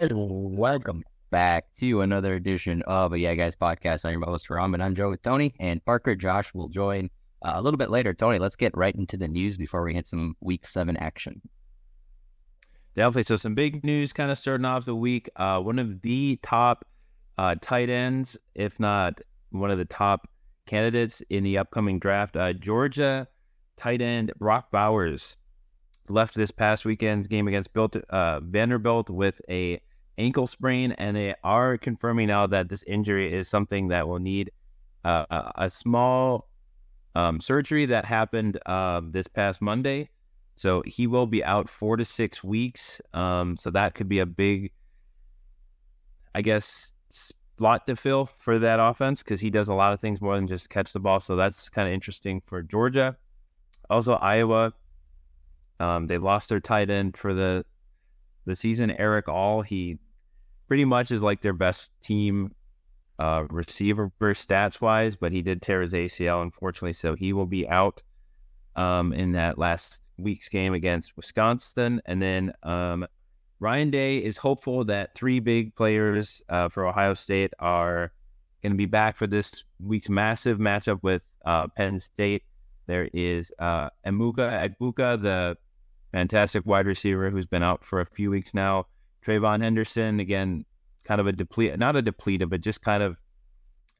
Welcome back to another edition of a Yeah Guys podcast. I'm your host, and I'm Joe with Tony and Parker. Josh will join uh, a little bit later. Tony, let's get right into the news before we hit some week seven action. Definitely. So, some big news kind of starting off the week. Uh, one of the top uh, tight ends, if not one of the top candidates in the upcoming draft, uh, Georgia tight end Brock Bowers left this past weekend's game against Built, uh, Vanderbilt with a ankle sprain, and they are confirming now that this injury is something that will need uh, a, a, small um, surgery that happened uh, this past Monday. So he will be out four to six weeks. Um, so that could be a big, I guess, spot to fill for that offense because he does a lot of things more than just catch the ball. So that's kind of interesting for Georgia. Also, Iowa, um, they lost their tight end for the the season. Erick All, he pretty much is like their best team uh, receiver stats wise, but he did tear his ACL, unfortunately, so he will be out um, in that last week's game against Wisconsin. And then um, Ryan Day is hopeful that three big players uh, for Ohio State are going to be back for this week's massive matchup with uh, Penn State. There is uh, Emeka Egbuka, the fantastic wide receiver who's been out for a few weeks now. TreVeyon Henderson, again, kind of a deplete, not a depleted, but just kind of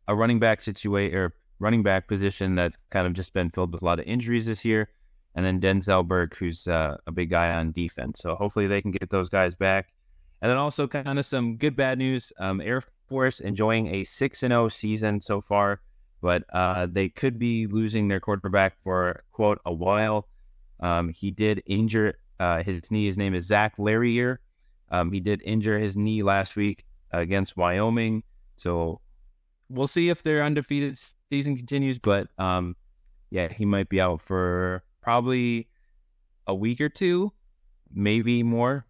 a running back situation or running back position that's kind of just been filled with a lot of injuries this year. And then Denzel Burke, who's uh, a big guy on defense. So hopefully they can get those guys back. And then also kind of some good bad news. Um, Air Force enjoying a six and zero oh season so far, but uh, they could be losing their quarterback for quote a while. Um, he did injure uh, his knee. His name is Zac Larrier. Um, he did injure his knee last week against Wyoming. So we'll see if their undefeated season continues. But um, yeah, he might be out for probably a week or two, maybe more.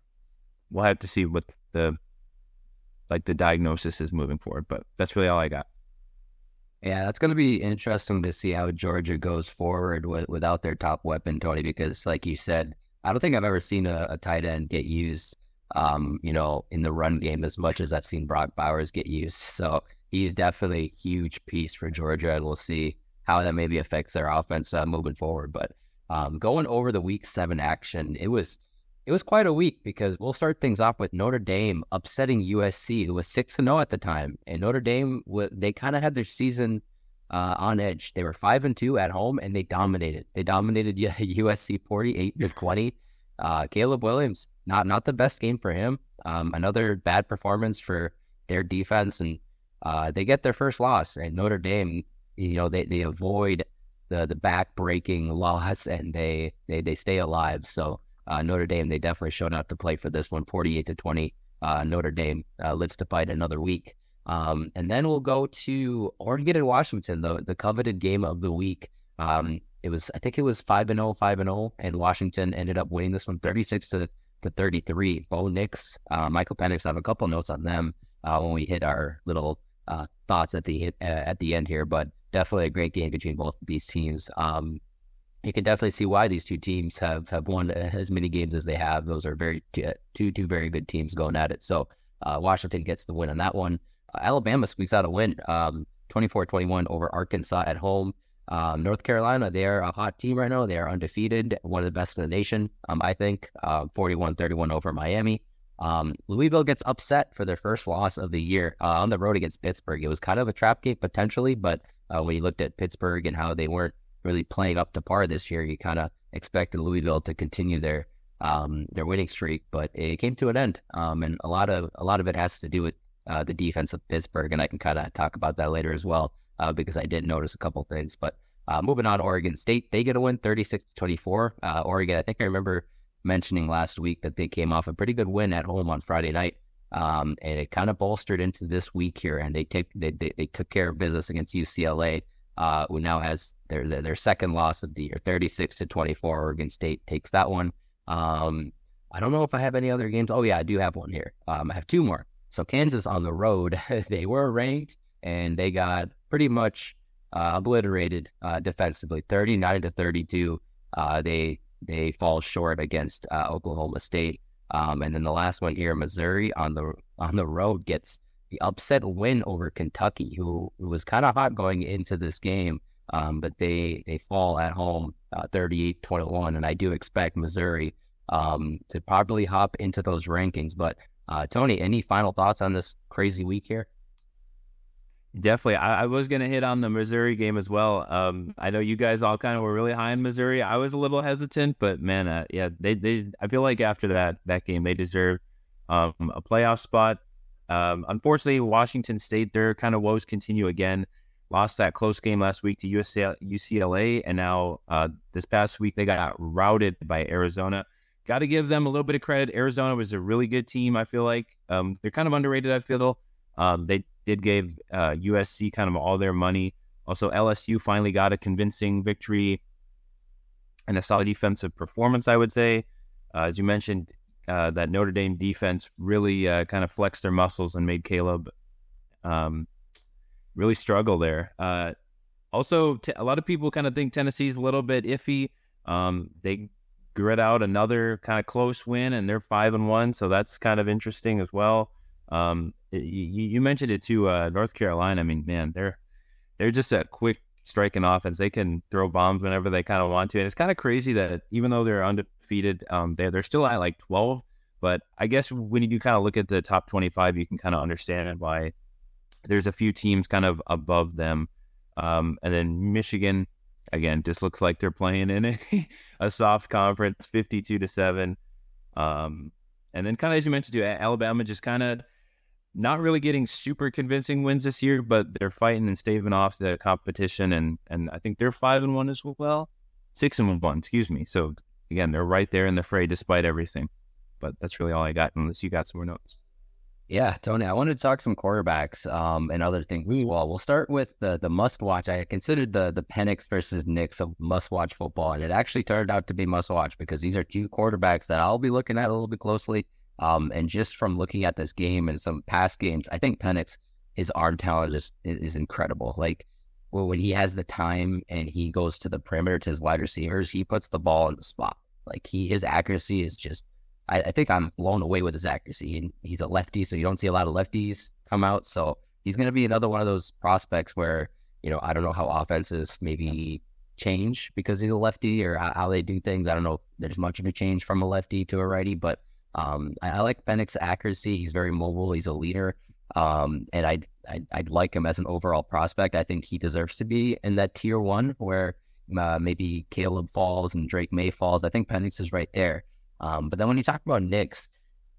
We'll have to see what the like the diagnosis is moving forward. But that's really all I got. Yeah, that's going to be interesting to see how Georgia goes forward with, without their top weapon, Tony. Because, like you said, I don't think I've ever seen a, a tight end get used um, you know, in the run game as much as I've seen Brock Bowers get used. So he's definitely a huge piece for Georgia, and we'll see how that maybe affects their offense uh, moving forward. But um, going over the week seven action, it was it was quite a week because we'll start things off with Notre Dame upsetting USC, who was six and zero oh at the time, and Notre Dame they kind of had their season uh, on edge. They were five and two at home, and they dominated. They dominated USC forty eight to twenty. Uh, Caleb Williams, not not the best game for him. Um, another bad performance for their defense, and uh, they get their first loss. And Notre Dame, you know, they, they avoid the the back breaking loss, and they they they stay alive. So uh, Notre Dame, they definitely showed up to play for this one, forty eight to twenty. Uh, Notre Dame uh, lives to fight another week. Um, and then we'll go to Oregon and Washington, the the coveted game of the week. Um, it was I think it was five and 0, 5 and 0, and Washington ended up winning this one 36 to, to 33. Bo Nix, uh, Michael Penix, I have a couple notes on them uh, when we hit our little uh, thoughts at the uh, at the end here, but definitely a great game between both of these teams. Um, you can definitely see why these two teams have, have won as many games as they have. Those are very two two very good teams going at it. So uh, Washington gets the win on that one. Alabama squeaks out a win, um, 24-21 over Arkansas at home. Um, North Carolina, they're a hot team right now. They are undefeated, one of the best in the nation, um, I think. Uh, 41 31 over Miami. Um, Louisville gets upset for their first loss of the year uh, on the road against Pittsburgh. It was kind of a trap game potentially, but uh, when you looked at Pittsburgh and how they weren't really playing up to par this year, you kind of expected Louisville to continue their um, their winning streak, but it came to an end. Um, and a lot of a lot of it has to do with uh, the defense of Pittsburgh, and I can kind of talk about that later as well uh, because I did notice a couple things. But uh, moving on, Oregon State, they get a win 36 24. Uh, Oregon, I think I remember mentioning last week that they came off a pretty good win at home on Friday night. Um, and it kind of bolstered into this week here, and they take they, they, they took care of business against UCLA, uh, who now has their, their, second loss of the year, thirty six to twenty four. Oregon State takes that one. Um, I don't know if I have any other games. Oh yeah, I do have one here. Um, I have two more. So Kansas on the road, they were ranked and they got pretty much uh, obliterated uh, defensively, 39 to 32. Uh, they they fall short against uh, Oklahoma State. Um, and then the last one here, Missouri on the on the road gets the upset win over Kentucky, who, who was kind of hot going into this game. Um, but they they fall at home uh, 38-21, and I do expect Missouri um, to probably hop into those rankings. But uh, Tony, any final thoughts on this crazy week here? Definitely. I, I was going to hit on the Missouri game as well. Um, I know you guys all kind of were really high in Missouri. I was a little hesitant, but man, uh, yeah, they, they, I feel like after that, that game, they deserve um, a playoff spot. Um, unfortunately, Washington State, their kind of woes continue again. Lost that close game last week to UCLA, and now uh, this past week they got routed by Arizona. Got to give them a little bit of credit. Arizona was a really good team. I feel like um, they're kind of underrated. I feel um, they did give uh, USC kind of all their money. Also, LSU finally got a convincing victory and a solid defensive performance, I would say. Uh, as you mentioned, uh, that Notre Dame defense really uh, kind of flexed their muscles and made Caleb um, really struggle there. Uh, also, t- a lot of people kind of think Tennessee's a little bit iffy. Um, they grit out another kind of close win, and they're five and one, so that's kind of interesting as well. Um, you, you, mentioned it too, uh, North Carolina. I mean, man, they're they're just a quick striking offense. They can throw bombs whenever they kind of want to, and it's kind of crazy that even though they're undefeated, um, they're they're still at like twelve. But I guess when you kind of look at the top twenty-five, you can kind of understand why there's a few teams kind of above them. Um, and then Michigan, again, just looks like they're playing in a, a soft conference, fifty-two to seven. Um, and then kind of as you mentioned too, Alabama just kind of not really getting super convincing wins this year, but they're fighting and staving off the competition, and and I think they're five and one as well, six and one, excuse me. So again, they're right there in the fray despite everything. But that's really all I got, unless you got some more notes. Yeah, Tony, I wanted to talk some quarterbacks um, and other things as well. We'll start with the the must watch. I considered the the Penix versus Nix a must watch football, and it actually turned out to be must watch because these are two quarterbacks that I'll be looking at a little bit closely. Um, and just from looking at this game and some past games, I think Penix, his arm talent is is incredible. Like well, when he has the time and he goes to the perimeter to his wide receivers, he puts the ball in the spot. Like he, his accuracy is just. I, I think I'm blown away with his accuracy. And he's a lefty, so you don't see a lot of lefties come out. So he's going to be another one of those prospects where you know I don't know how offenses maybe change because he's a lefty or how, they do things. I don't know if there's much of a change from a lefty to a righty, but um, I, I, like Penix's accuracy. He's very mobile. He's a leader. Um, and I'd, I'd, I'd, like him as an overall prospect. I think he deserves to be in that tier one where uh, maybe Caleb falls and Drake Maye falls. I think Penix is right there. Um, but then when you talk about Nix,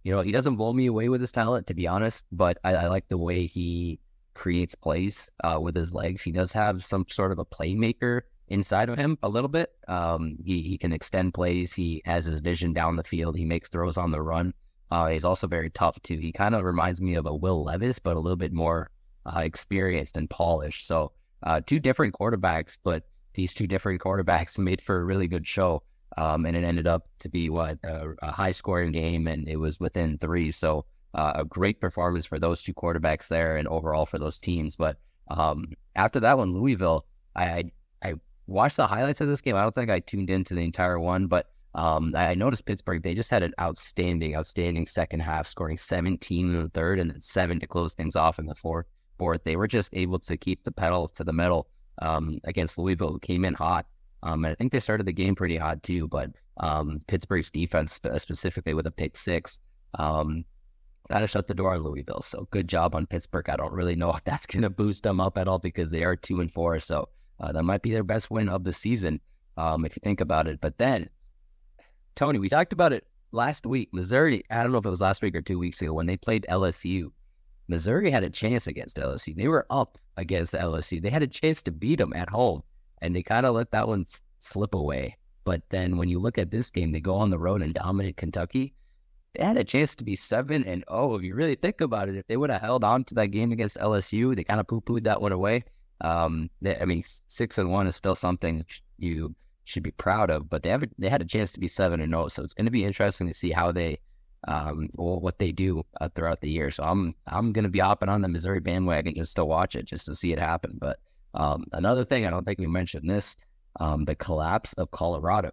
you know, he doesn't blow me away with his talent, to be honest, but I, I like the way he creates plays uh, with his legs. He does have some sort of a playmaker inside of him a little bit. Um, he, he can extend plays. He has his vision down the field. He makes throws on the run. Uh, he's also very tough too. He kind of reminds me of a Will Levis, but a little bit more uh, experienced and polished. So uh, two different quarterbacks, but these two different quarterbacks made for a really good show. Um, and it ended up to be what a, a high scoring game, and it was within three. So uh, a great performance for those two quarterbacks there, and overall for those teams. But um, after that one, Louisville, I I watched the highlights of this game. I don't think I tuned into the entire one, but um, I noticed Pittsburgh, they just had an outstanding, outstanding second half, scoring 17 in the third and then seven to close things off in the fourth. Fourth, they were just able to keep the pedal to the metal um, against Louisville, who came in hot. Um, and I think they started the game pretty hot too, but um, Pittsburgh's defense, specifically with a pick six, um, kind of shut the door on Louisville. So good job on Pittsburgh. I don't really know if that's going to boost them up at all because they are two and four. So uh, that might be their best win of the season, um, if you think about it. But then, Tony, we talked about it last week. Missouri, I don't know if it was last week or two weeks ago when they played LSU. Missouri had a chance against LSU. They were up against LSU. They had a chance to beat them at home, and they kind of let that one slip away. But then when you look at this game, they go on the road and dominate Kentucky. They had a chance to be seven and oh. If you really think about it, if they would have held on to that game against LSU, they kind of poo pooed that one away. Um, they, I mean, six and one is still something you should be proud of, but they have they had a chance to be seven and zero, oh, so it's going to be interesting to see how they um or what they do uh, throughout the year. So I'm I'm going to be hopping on the Missouri bandwagon just to watch it, just to see it happen. But um, another thing, I don't think we mentioned this, um, the collapse of Colorado.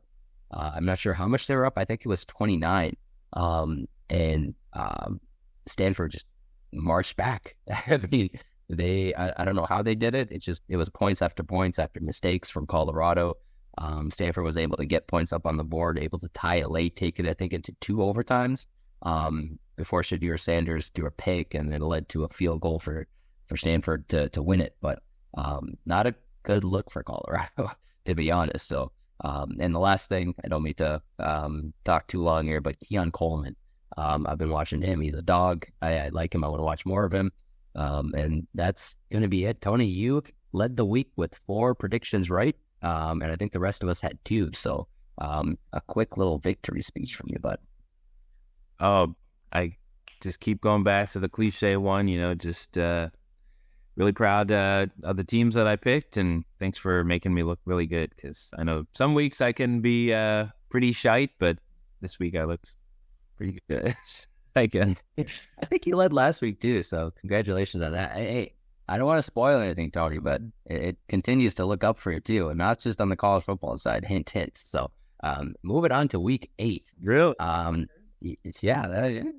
Uh, I'm not sure how much they were up. I think it was 29 Um, and um, Stanford just marched back. I mean, they I, I, don't know how they did it. It just it was points after points after mistakes from Colorado. Um, Stanford was able to get points up on the board, able to tie it late, take it I think into two overtimes um, before Shedeur Sanders threw a pick, and it led to a field goal for for Stanford to to win it. But um, not a good look for Colorado, to be honest. So, um, and the last thing, I don't mean to um, talk too long here, but Keon Coleman. Um, I've been watching him. He's a dog. I, I like him. I want to watch more of him. Um, and that's going to be it. Tony, you led the week with four predictions right. Um, and I think the rest of us had two. So um, a quick little victory speech from you, bud. Oh, I just keep going back to the cliche one, you know, just uh, really proud uh, of the teams that I picked. And thanks for making me look really good because I know some weeks I can be uh, pretty shite, but this week I looked pretty good. I guess. I think he led last week too, so congratulations on that. Hey, I don't want to spoil anything, Tony, but it, it, continues to look up for you too, and not just on the college football side. Hint, hint. So, um, moving on to week eight. Really? Um, yeah, that,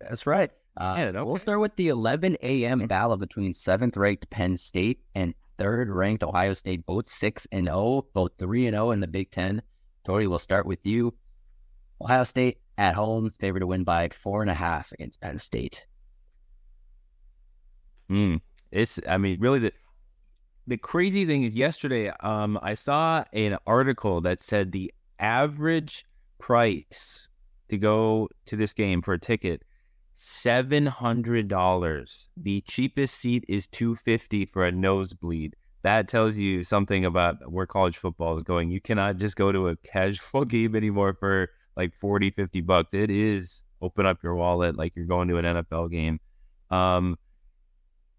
that's right. Uh, yeah, okay. We'll start with the 11 a.m. battle between seventh-ranked Penn State and third-ranked Ohio State, both six and zero, oh, both three and zero oh in the Big Ten. Tony, we'll start with you. Ohio State at home, favored to win by four and a half against Penn State. Hmm. It's, I mean, really the the crazy thing is yesterday, um, I saw an article that said the average price to go to this game for a ticket seven hundred dollars. The cheapest seat is two fifty for a nosebleed. That tells you something about where college football is going. You cannot just go to a casual game anymore for like 40, 50 bucks. It is open up your wallet like you're going to an NFL game. Um,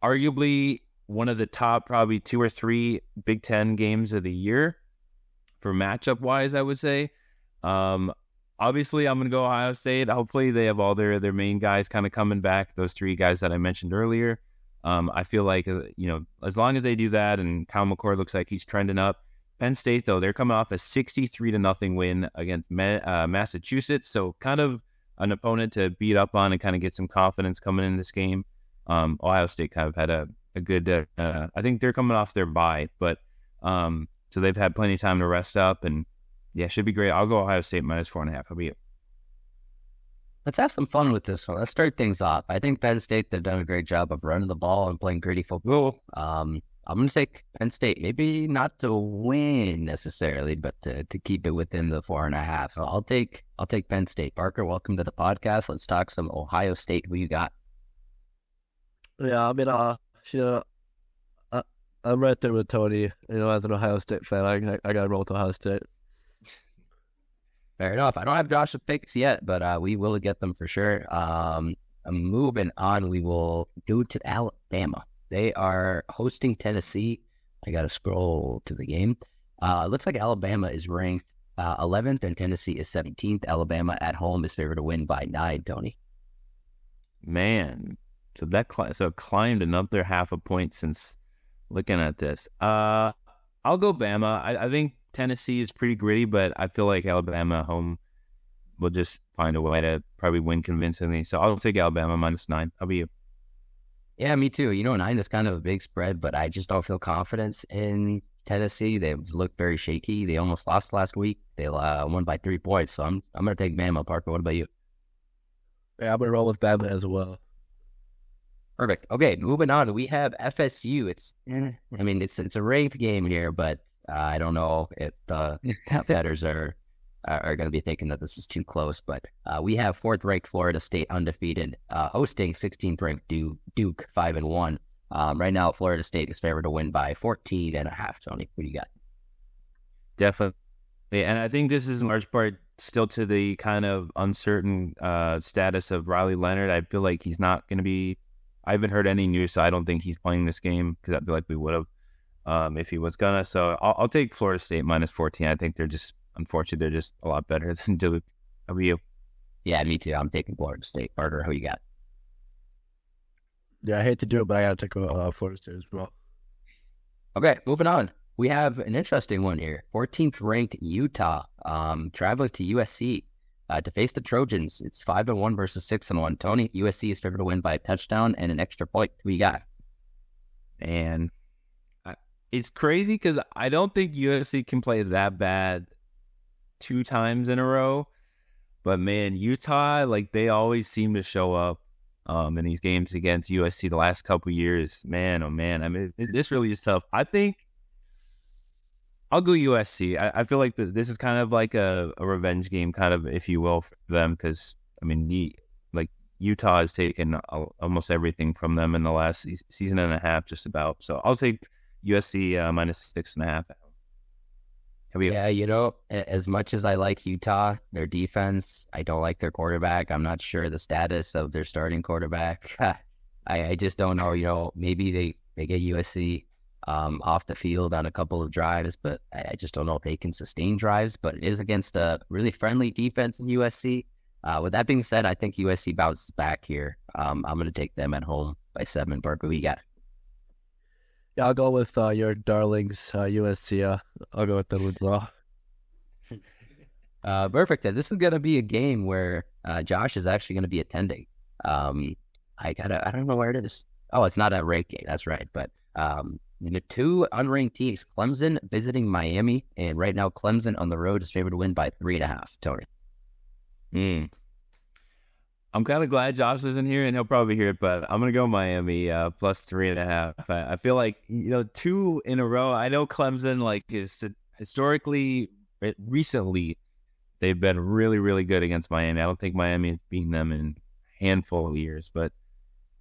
arguably one of the top, probably two or three Big Ten games of the year for matchup wise, I would say. Um, obviously, I'm going to go Ohio State. Hopefully, they have all their their main guys kind of coming back. Those three guys that I mentioned earlier. Um, I feel like uh, you know, as long as they do that, and Kyle McCord looks like he's trending up, Penn State, though, they're coming off a 63 to nothing win against uh, Massachusetts. So, kind of an opponent to beat up on and kind of get some confidence coming in this game. Um, Ohio State kind of had a, a good, uh, uh, I think they're coming off their bye, but um, so they've had plenty of time to rest up. And yeah, should be great. I'll go Ohio State minus four and a half. How about you? Let's have some fun with this one. Let's start things off. I think Penn State, they've done a great job of running the ball and playing gritty football. Um, I'm going to take Penn State. Maybe not to win necessarily, but to, to keep it within the four and a half. So I'll take I'll take Penn State. Parker, welcome to the podcast. Let's talk some Ohio State. Who you got? Yeah, I mean, uh, you know, I, I'm right there with Tony. You know, as an Ohio State fan, I I got to roll with Ohio State. Fair enough. I don't have Josh's picks yet, but uh, we will get them for sure. Um, moving on, we will go to Alabama. They are hosting Tennessee. I got to scroll to the game. Uh, looks like Alabama is ranked uh, 11th and Tennessee is 17th. Alabama at home is favored to win by nine, Tony. Man, so that cl- so climbed another half a point since looking at this. Uh, I'll go Bama. I, I think Tennessee is pretty gritty, but I feel like Alabama home will just find a way to probably win convincingly. So I'll take Alabama minus nine. How about you? Yeah, me too. You know, nine is kind of a big spread, but I just don't feel confidence in Tennessee. They've looked very shaky. They almost lost last week. They uh, won by three points. So I'm I'm gonna take Bama. Parker, what about you? Yeah, I'm gonna roll with Bama as well. Perfect. Okay, moving on. We have FSU. It's eh, I mean it's it's a ranked game here, but uh, I don't know if the betters are are going to be thinking that this is too close. But uh, we have fourth ranked Florida State undefeated, uh, hosting 16th ranked Duke, Duke five and one. Um, right now, Florida State is favored to win by 14 and a half. Tony, what do you got? Definitely, and I think this is in large part still to the kind of uncertain uh, status of Riley Leonard. I feel like he's not going to be. I haven't heard any news, so I don't think he's playing this game because I feel like we would have um, if he was gonna. So I'll, I'll take Florida State minus 14. I think they're just unfortunately, they're just a lot better than Duke. How about you? Yeah, me too. I'm taking Florida State. Parker, who you got? Yeah, I hate to do it, but I got to take uh, Florida State as well. Okay, moving on. We have an interesting one here. 14th ranked Utah, um, traveling to USC. uh, to face the Trojans. It's five and one versus six and one. Tony, USC is favored to win by a touchdown and an extra point. Who you got? And it's crazy because I don't think USC can play that bad two times in a row. But man, Utah, like they always seem to show up um, in these games against USC the last couple years. Man, oh man, I mean, this really is tough. I think I'll go USC. I, I feel like the, this is kind of like a, a, revenge game, kind of, if you will, for them. Because I mean, the like Utah has taken almost everything from them in the last season and a half, just about. So I'll take USC uh, minus six and a half. Yeah, you know, as much as I like Utah, their defense, I don't like their quarterback. I'm not sure the status of their starting quarterback. I, I just don't know. You know, maybe they, they get USC um, off the field on a couple of drives, but I just don't know if they can sustain drives. But it is against a really friendly defense in USC. Uh, with that being said, I think USC bounces back here. Um, I'm going to take them at home by seven. Who you got? Yeah, I'll go with uh, your darlings, uh, USC. Uh, I'll go with with draw. Uh, perfect. This is going to be a game where uh, Josh is actually going to be attending. Um, I gotta, I don't know where it is. Oh, it's not a ranked game. That's right. But um, the two unranked teams, Clemson visiting Miami, and right now Clemson on the road is favored to win by three and a half. Tony. Hmm. I'm kind of glad Josh isn't here, and he'll probably hear it. But I'm gonna go Miami uh, plus three and a half. I, I, feel like you know two in a row. I know Clemson like is historically recently they've been really really good against Miami. I don't think Miami has beaten them in a handful of years, but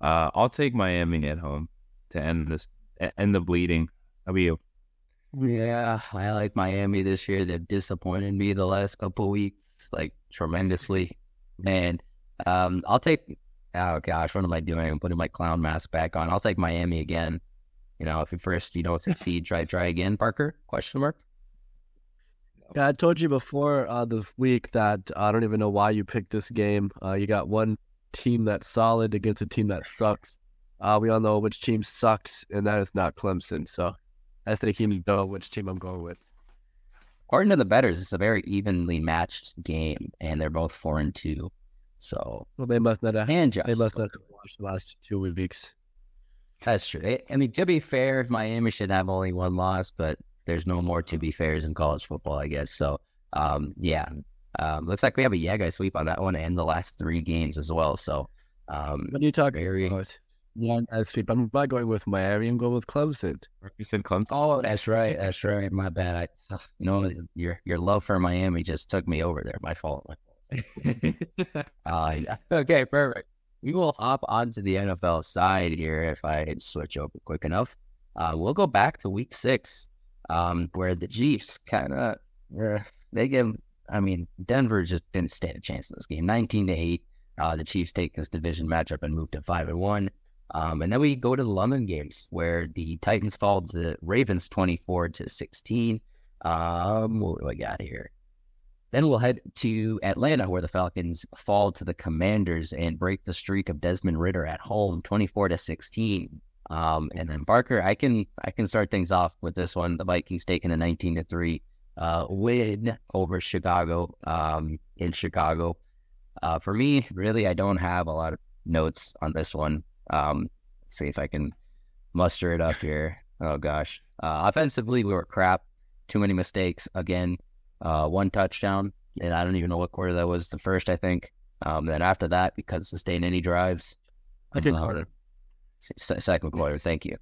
uh, I'll take Miami at home to end this end the bleeding. How about you? Yeah, I like Miami this year. They've disappointed me the last couple weeks, like tremendously, and um, I'll take. Oh gosh, what am I doing? I'm putting my clown mask back on. I'll take Miami again. You know, if at first you don't succeed, try try again. Parker? Question mark. Yeah, I told you before uh, the week that I don't even know why you picked this game. Uh, you got one team that's solid against a team that sucks. Uh, we all know which team sucks, and that is not Clemson. So I think you know which team I'm going with. According to the betters, it's a very evenly matched game, and they're both four and two. So well, they must not have. And Josh they must not have watched the last two weeks. That's true. I mean, to be fair, Miami should have only one loss, but there's no more to be fairs in college football, I guess. So, um, yeah, um, looks like we have a yeah guy sweep on that one and the last three games as well. So, um, when you talk very about one guy sweep, I'm not going with Miami. I'm going with Clemson. You said Clemson. Oh, that's right. That's right. My bad. I, you know, your your love for Miami just took me over there. My fault. Uh, okay, perfect. We will hop onto the NFL side here if I switch over quick enough. Uh, we'll go back to week six, um, where the Chiefs kind of they give. I mean, Denver just didn't stand a chance in this game. Nineteen to eight. Uh, the Chiefs take this division matchup and move to five and one. Um, and then we go to the London games where the Titans fall to the Ravens twenty four to sixteen. Um, what do I got here? Then we'll head to Atlanta, where the Falcons fall to the Commanders and break the streak of Desmond Ridder at home, twenty-four to sixteen. Um, and then Parker, I can I can start things off with this one. The Vikings taking a nineteen to three uh, win over Chicago um, in Chicago. Uh, for me, really, I don't have a lot of notes on this one. Um, see if I can muster it up here. Oh gosh, uh, offensively we were crap. Too many mistakes again uh, one touchdown, and I don't even know what quarter that was. The first, I think. Um, then after that, because sustain any drives. Second quarter. Uh, second quarter. Thank you.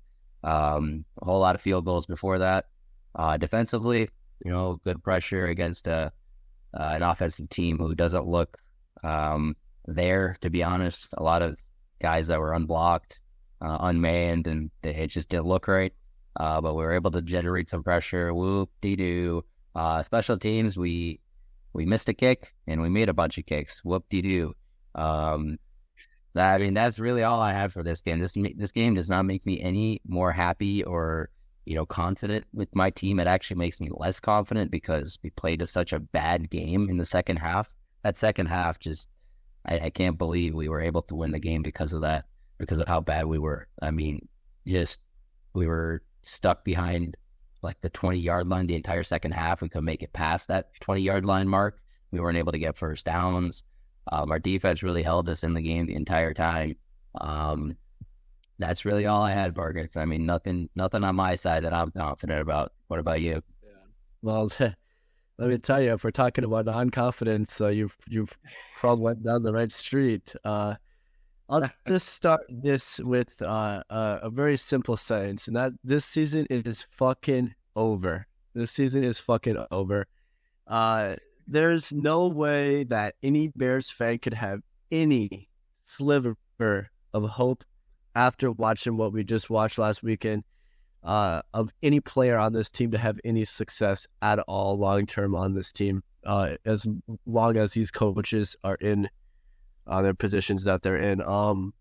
Um, a whole lot of field goals before that. Uh, defensively, you know, good pressure against a, uh, an offensive team who doesn't look um, there. To be honest, a lot of guys that were unblocked, uh, unmanned, and it just didn't look right. Uh, but we were able to generate some pressure. Whoop de doo. Uh, special teams, we we missed a kick and we made a bunch of kicks. Whoop de doo. Um, I mean, that's really all I have for this game. This this game does not make me any more happy or you know confident with my team. It actually makes me less confident because we played a, such a bad game in the second half. That second half, just I, I can't believe we were able to win the game because of that, because of how bad we were. I mean, just we were stuck behind like the 20 yard line the entire second half. We could make it past that 20 yard line mark. We weren't able to get first downs. Um, our defense really held us in the game the entire time. Um, that's really all I had, Burgers. I mean, nothing, nothing on my side that I'm confident about. What about you? Well, let me tell you, if we're talking about non-confidence, uh, you've you've probably went down the right street. Uh, I'll just start this with uh, a very simple sentence, and that this season is fucking over. This season is fucking over. Uh, there's no way that any Bears fan could have any sliver of hope after watching what we just watched last weekend uh, of any player on this team to have any success at all long term on this team, uh, as long as these coaches are in uh, their positions that they're in. Um,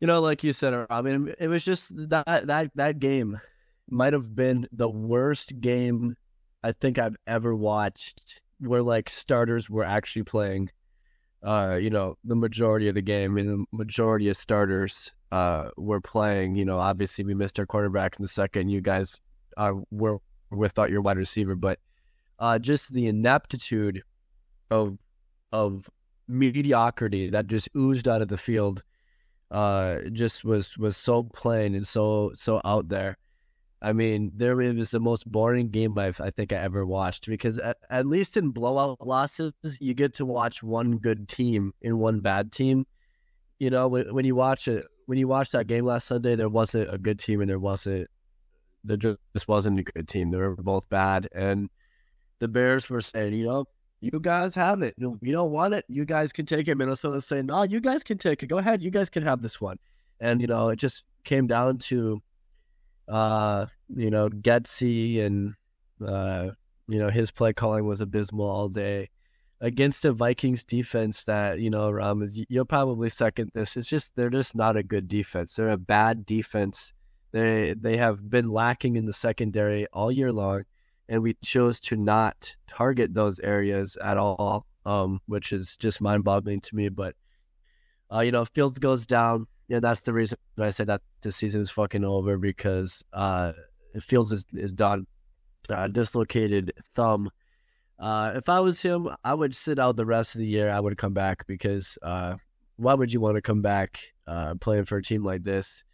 you know, like you said, I mean, it was just that that that game might have been the worst game I think I've ever watched where like starters were actually playing. Uh, you know, the majority of the game and the majority of starters uh, were playing. You know, obviously we missed our quarterback in the second. You guys uh, were without your wide receiver, but uh, just the ineptitude of of mediocrity that just oozed out of the field uh, just was was so plain and so so out there. I mean, there it was the most boring game I've, I think I ever watched because at, at least in blowout losses, you get to watch one good team and one bad team. You know, when, when you watch it, when you watched that game last Sunday, there wasn't a good team and there wasn't there just wasn't a good team. They were both bad, and the Bears were saying, you know, you guys have it. You don't want it. You guys can take it. Minnesota saying, no, you guys can take it. Go ahead. You guys can have this one. And you know, it just came down to, uh, you know, Getsy and uh, you know, his play calling was abysmal all day against a Vikings defense that you know, um, you'll probably second this. It's just they're just not a good defense. They're a bad defense. They they have been lacking in the secondary all year long, and we chose to not target those areas at all, um, which is just mind-boggling to me. But uh, you know, Fields goes down, yeah, that's the reason I said that the season is fucking over because uh, Fields is is done. Uh, dislocated thumb uh, if I was him, I would sit out the rest of the year. I would come back because uh, why would you want to come back uh, playing for a team like this?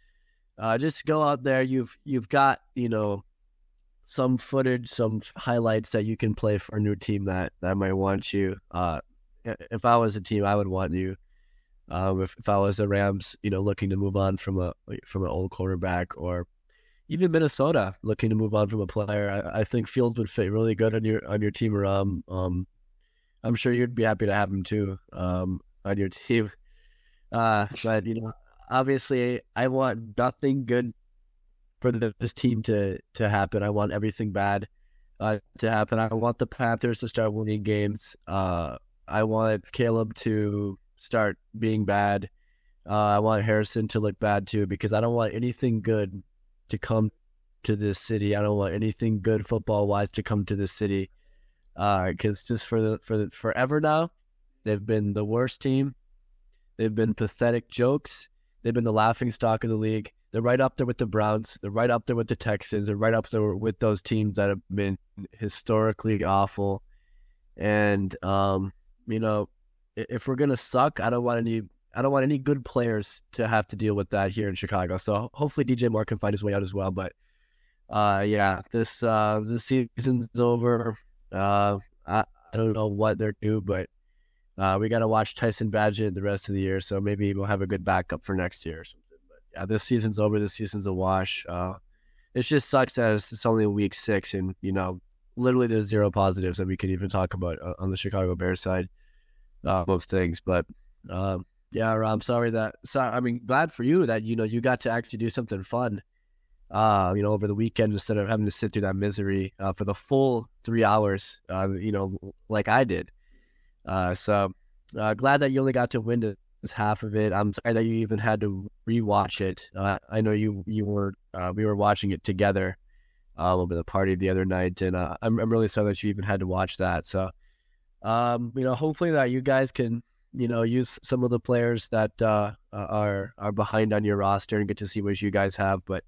Uh, just go out there. You've you've got you know some footage, some highlights that you can play for a new team that that might want you. Uh, if I was a team, I would want you. Um, if, if I was the Rams, you know, looking to move on from a from an old quarterback or even Minnesota looking to move on from a player. I, I think Fields would fit really good on your on your team, Ram. Um, I'm sure you'd be happy to have him too um, on your team. Uh, but you know, obviously, I want nothing good for this team to to happen. I want everything bad uh, to happen. I want the Panthers to start winning games. Uh, I want Caleb to start being bad. Uh, I want Harrison to look bad too because I don't want anything good to come to this city. I don't want anything good football wise to come to this city. Because uh, just for the for the, forever now, they've been the worst team. They've been pathetic jokes. They've been the laughing stock of the league. They're right up there with the Browns. They're right up there with the Texans. They're right up there with those teams that have been historically awful. And um, you know, if we're gonna suck, I don't want any I don't want any good players to have to deal with that here in Chicago. So hopefully DJ Moore can find his way out as well. But uh, yeah, this uh, this season's over. Uh, I, I don't know what they're due, but uh, we got to watch Tyson Bagent the rest of the year. So maybe we'll have a good backup for next year yeah, this season's over. This season's a wash. Uh, it just sucks that it's, it's only week six, and you know, literally there's zero positives that we could even talk about uh, on the Chicago Bears side. Uh, most things, but. Um, yeah, I'm sorry that. Sorry, I mean, glad for you that you know you got to actually do something fun. Uh, you know, over the weekend instead of having to sit through that misery uh, for the full three hours. Uh, you know, like I did. Uh, so uh, glad that you only got to win this half of it. I'm sorry that you even had to rewatch it. Uh, I know you you were uh, we were watching it together uh, over the party the other night, and uh, I'm I'm really sorry that you even had to watch that. So, um, you know, hopefully that you guys can you know, use some of the players that uh, are are behind on your roster and get to see what you guys have. But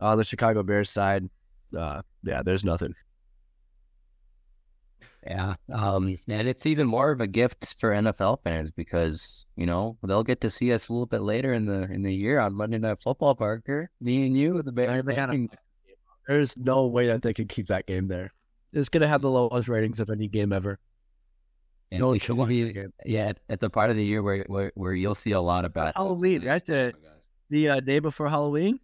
on the Chicago Bears side, uh, yeah, there's nothing. Yeah. Um, and it's even more of a gift for NFL fans because, you know, they'll get to see us a little bit later in the in the year on Monday Night Football, Parker. Me and you, the Bears. There's no way that they can keep that game there. It's gonna have the lowest ratings of any game ever. And No, it be- yeah, at, at the part of the year where where, where you'll see a lot about Halloween, right? The, the uh, day before Halloween.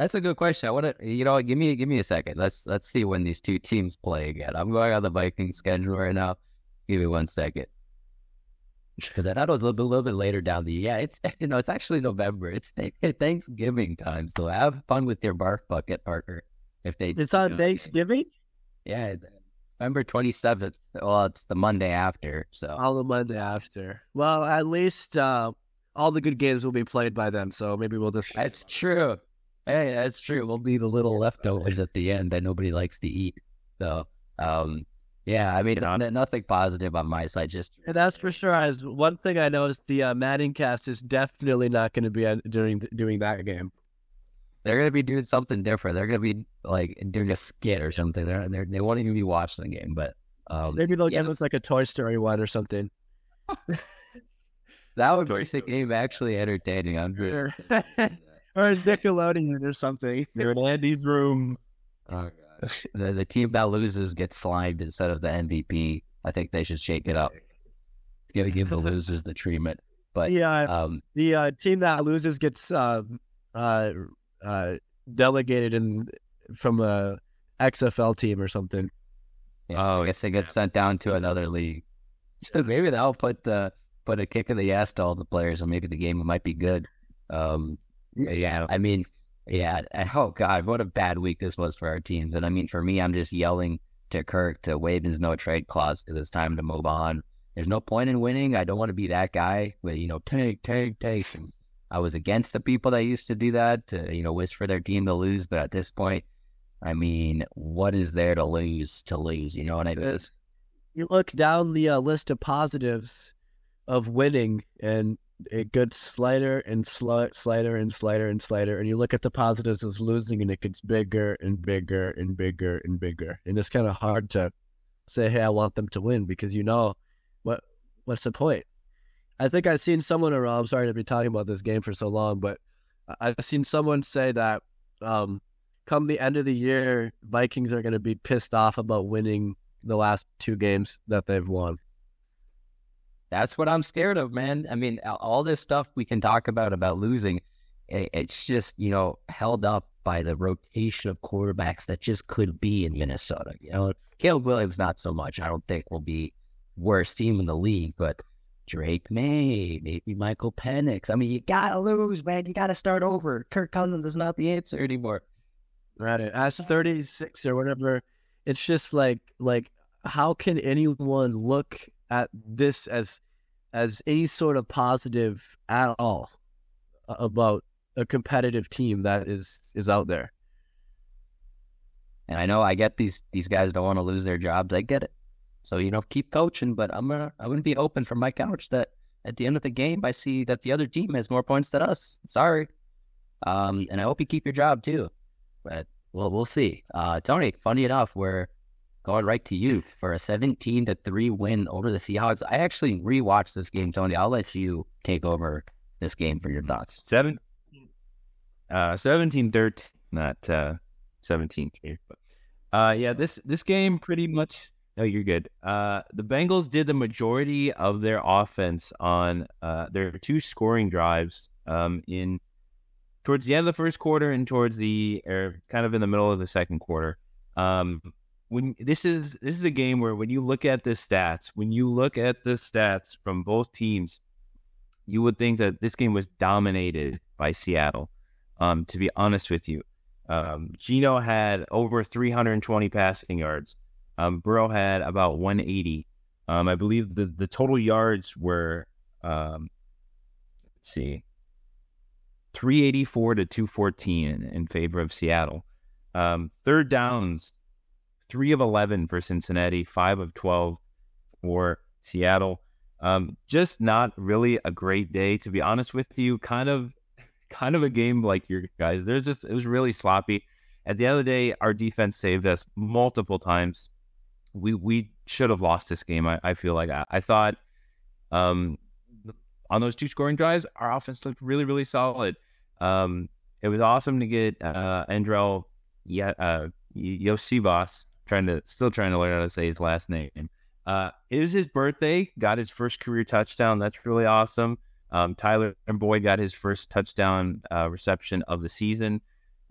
That's a good question. I want to, you know, give me give me a second. Let's let's see when these two teams play again. I'm going on the Vikings schedule right now. Give me one second. Because I thought it was a little, bit- a little bit later down the yeah. It's you know it's actually November. It's Thanksgiving time, so have fun with your barf bucket, Parker. If they It's on know, Thanksgiving. yeah, November twenty seventh. Well, it's the Monday after, so All the Monday after. Well, at least uh, all the good games will be played by then. So maybe we'll just. that's true. Hey, that's true. We'll be the little leftovers at the end that nobody likes to eat. So, um, yeah, I mean, n- nothing positive on my side. Just And that's for sure. As one thing I noticed, the uh, ManningCast is definitely not going to be on, during doing that game. they're gonna be doing something different. They're gonna be like doing a skit or something. They're, they're they won't even be watching the game. But um, Maybe they'll yeah. us like a Toy Story one or something. that would make the game actually entertaining. I'm sure. or it's Nickelodeon or something. They're in Andy's room. Oh gosh. The the team that loses gets slimed instead of the MVP. I think they should shake it up. Give give the losers the treatment. But The uh, um, the uh, team that loses gets uh, uh, uh, delegated in from a XFL team or something. yeah, Oh, I guess they get sent down to another league. So maybe that'll put the put a kick in the ass to all the players, and maybe the game might be good. Um, yeah, I mean, yeah. Oh God, what a bad week this was for our teams. And I mean, for me, I'm just yelling to Kirk to waive his no trade clause because it's time to move on. There's no point in winning. I don't want to be that guy with you know take, take, take. And I was against the people that used to do that to you know wish for their team to lose. But at this point, I mean, what is there to lose? To lose, you know what I mean? You look down the uh, list of positives of winning, and it gets slighter and sli- slighter and slighter and slighter. And you look at the positives of losing, and it gets bigger and bigger and bigger and bigger. And it's kind of hard to say, "Hey, I want them to win," because you know what what's the point? I think I've seen someone around. I'm sorry to be talking about this game for so long, but I've seen someone say that um, come the end of the year, Vikings are going to be pissed off about winning the last two games that they've won. That's what I'm scared of, man. I mean, all this stuff we can talk about about losing, it's just you know held up by the rotation of quarterbacks that just could be in Minnesota. You know, Caleb Williams not so much. I don't think will be worst team in the league, but Drake Maye, maybe Michael Penix. I mean, you gotta lose, man. You gotta start over. Kirk Cousins is not the answer anymore. Right. As 36 or whatever, it's just like like how can anyone look at this as as any sort of positive at all about a competitive team that is is out there? And I know I get these these guys don't want to lose their jobs. I get it. So you know, keep coaching. But I'm gonna I'm gonna be open from my couch that at the end of the game, I see that the other team has more points than us. Sorry. Um, and I hope you keep your job too. But well, we'll see. Uh, Tony, funny enough, we're going right to you for a 17 to three win over the Seahawks. I actually rewatched this game, Tony. I'll let you take over this game for your thoughts. Seven, uh, 17 13, not uh, 17 3. But, uh, yeah, this, this game pretty much. No, you're good. Uh, the Bengals did the majority of their offense on uh, their two scoring drives um, in towards the end of the first quarter and towards the or kind of in the middle of the second quarter. Um, when this is this is a game where when you look at the stats, when you look at the stats from both teams, you would think that this game was dominated by Seattle. Um, to be honest with you, um, Geno had over 320 passing yards. Um, Burrow had about 180. Um, I believe the, the total yards were, um, let's see, 384 to 214 in, favor of Seattle. Um, third downs, three of 11 for Cincinnati, five of 12 for Seattle. Um, just not really a great day, to be honest with you. Kind of, kind of a game like your guys. There's just it was really sloppy. At the end of the day, our defense saved us multiple times. we we should have lost this game. I, I feel like I, I thought um, on those two scoring drives, our offense looked really really solid. Um, it was awesome to get uh, Andrei yeah, uh, Iosivas, trying to still trying to learn how to say his last name. Uh, it was his birthday. Got his first career touchdown. That's really awesome. Um, Tyler Boyd got his first touchdown uh, reception of the season.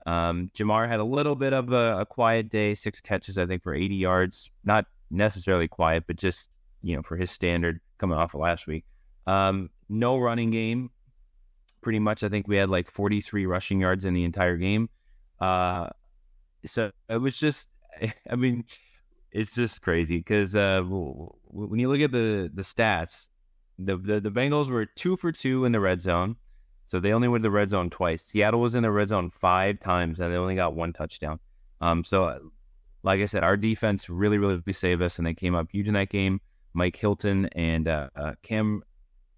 Um, Ja'Marr had a little bit of a, a, quiet day, six catches, I think, for 80 yards. Not necessarily quiet, but just, you know, for his standard coming off of last week. Um, no running game. Pretty much, I think we had like 43 rushing yards in the entire game. Uh, so it was just, I mean, it's just crazy because uh, when you look at the the stats, the, the, the Bengals were two for two in the red zone, so they only went to the red zone twice. Seattle was in the red zone five times, and they only got one touchdown. Um, so like I said, our defense really really saved us, and they came up huge in that game. Mike Hilton and uh, uh, Cam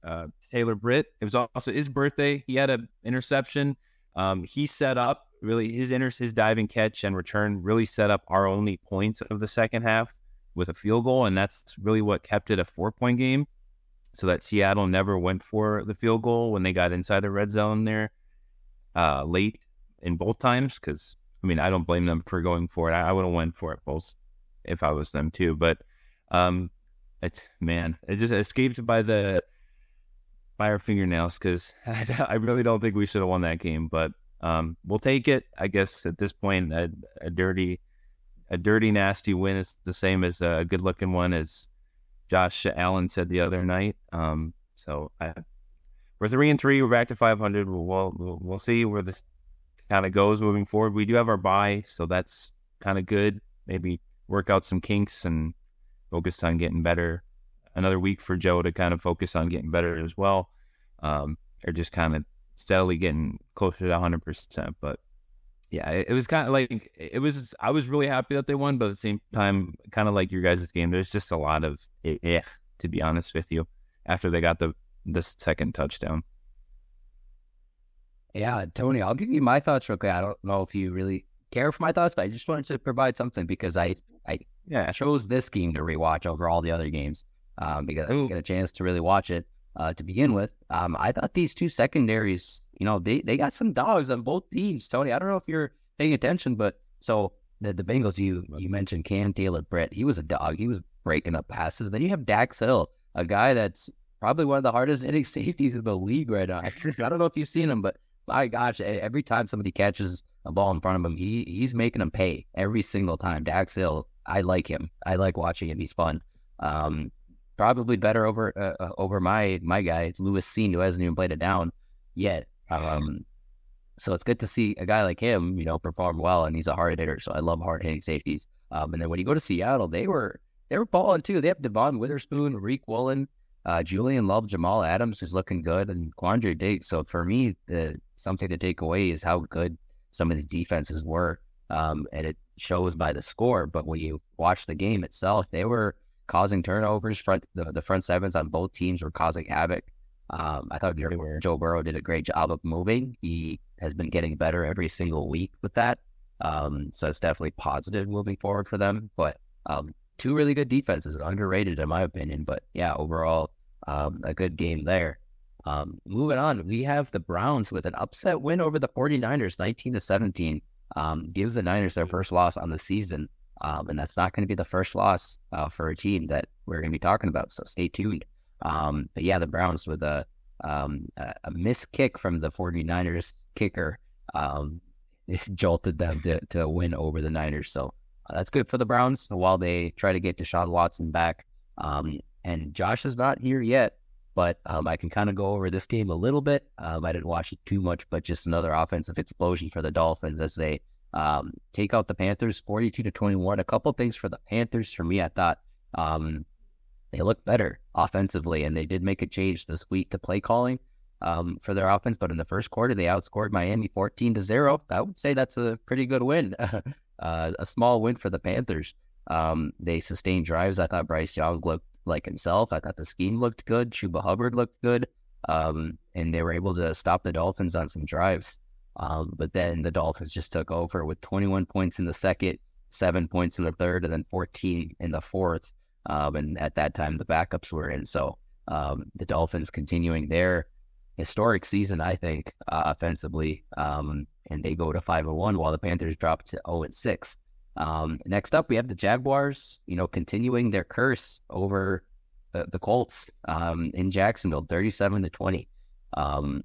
uh, Taylor Britt. It was also his birthday. He had an interception. Um, he set up really his inter his diving catch and return really set up our only points of the second half with a field goal, and that's really what kept it a four point game. So that Seattle never went for the field goal when they got inside the red zone there uh, late in both times. Because I mean, I don't blame them for going for it. I, I would have went for it both if I was them too. But um, it's man, it just escaped by the by our fingernails because I, I really don't think we should have won that game. But um, we'll take it. I guess at this point, a, a, dirty, a dirty, nasty win is the same as a good looking one, as Josh Allen said the other night. Um, so I, we're three and three. We're back to 500. We'll, we'll, we'll see where this kind of goes moving forward. We do have our bye, so that's kind of good. Maybe work out some kinks and focus on getting better. Another week for Joe to kind of focus on getting better as well. Um, or just kind of steadily getting closer to 100%. But yeah, it, it was kind of like, it was, I was really happy that they won, but at the same time, kind of like your guys' game, there's just a lot of eh, to be honest with you, after they got the, the second touchdown. Yeah, Tony, I'll give you my thoughts real quick. I don't know if you really care for my thoughts, but I just wanted to provide something because I I yeah chose this game to rewatch over all the other games um, because Ooh. I didn't get a chance to really watch it uh, to begin with. Um, I thought these two secondaries, you know, they, they got some dogs on both teams. Tony, I don't know if you're paying attention, but so the, the Bengals, you you mentioned Cam Taylor Britt. He was a dog. He was breaking up passes. Then you have Dax Hill, a guy that's probably one of the hardest hitting safeties in the league right now. I don't know if you've seen him, but my gosh, every time somebody catches a ball in front of him, he he's making them pay every single time. Dax Hill, I like him. I like watching him. He's fun. Um, probably better over uh, uh, over my my guy Lewis Cine, who hasn't even played it down yet. Um, so it's good to see a guy like him, you know, perform well, and he's a hard hitter. So I love hard hitting safeties. Um, and then when you go to Seattle, they were they were balling too. They have Devon Witherspoon, Reek Woolen, uh, Julian Love, Jamal Adams, who's looking good, and Quandre Diggs. So for me, the something to take away is how good some of these defenses were, um, and it shows by the score. But when you watch the game itself, they were causing turnovers. Front the, the front sevens on both teams were causing havoc. Um, I thought Joe, Joe Burrow did a great job of moving. He has been getting better every single week with that. Um, so it's definitely positive moving forward for them. But um, two really good defenses, underrated in my opinion. But yeah, overall, um, a good game there. Um, moving on, we have the Browns with an upset win over the 49ers, 19 to 17. Um, gives the Niners their first loss on the season. Um, and that's not going to be the first loss uh, for a team that we're going to be talking about. So stay tuned. Um, but yeah, the Browns with a, um, a, missed kick from the 49ers kicker um, jolted them to, to win over the Niners. So uh, that's good for the Browns while they try to get Deshaun Watson back. Um, and Josh is not here yet, but um, I can kind of go over this game a little bit. I didn't watch it too much, but just another offensive explosion for the Dolphins as they um, take out the Panthers 42 to 21. A couple things for the Panthers for me, I thought um, they looked better offensively, and they did make a change this week to play calling um, for their offense. But in the first quarter, they outscored Miami 14 to zero. I would say that's a pretty good win, uh, a small win for the Panthers. Um, they sustained drives. I thought Bryce Young looked like himself. I thought the scheme looked good. Chuba Hubbard looked good. Um, and they were able to stop the Dolphins on some drives. Um, but then the Dolphins just took over with 21 points in the second, seven points in the third, and then 14 in the fourth. Um, and at that time, the backups were in. So um, the Dolphins continuing their historic season, I think, uh, offensively, um, and they go to five and one, while the Panthers drop to zero oh and six. Um, next up, we have the Jaguars. You know, continuing their curse over the, the Colts um, in Jacksonville, thirty-seven to twenty. Um,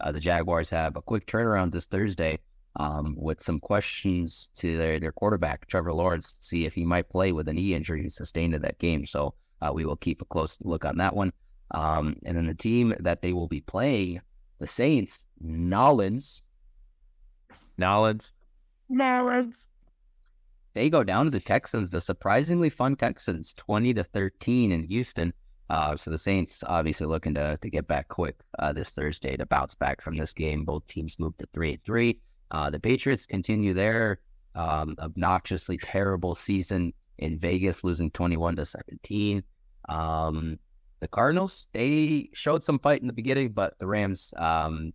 uh, the Jaguars have a quick turnaround this Thursday um, with some questions to their, their quarterback, Trevor Lawrence, to see if he might play with a knee injury he sustained in that game. So uh, we will keep a close look on that one. Um, and then the team that they will be playing, the Saints, Nolans. Nolans. Nolans. They go down to the Texans, the surprisingly fun Texans, 20 to 13 in Houston. Uh, so the Saints obviously looking to to get back quick uh, this Thursday to bounce back from this game. Both teams move to three and three. Uh, the Patriots continue their um, obnoxiously terrible season in Vegas, losing 21 to 17. Um, the Cardinals, they showed some fight in the beginning, but the Rams, um,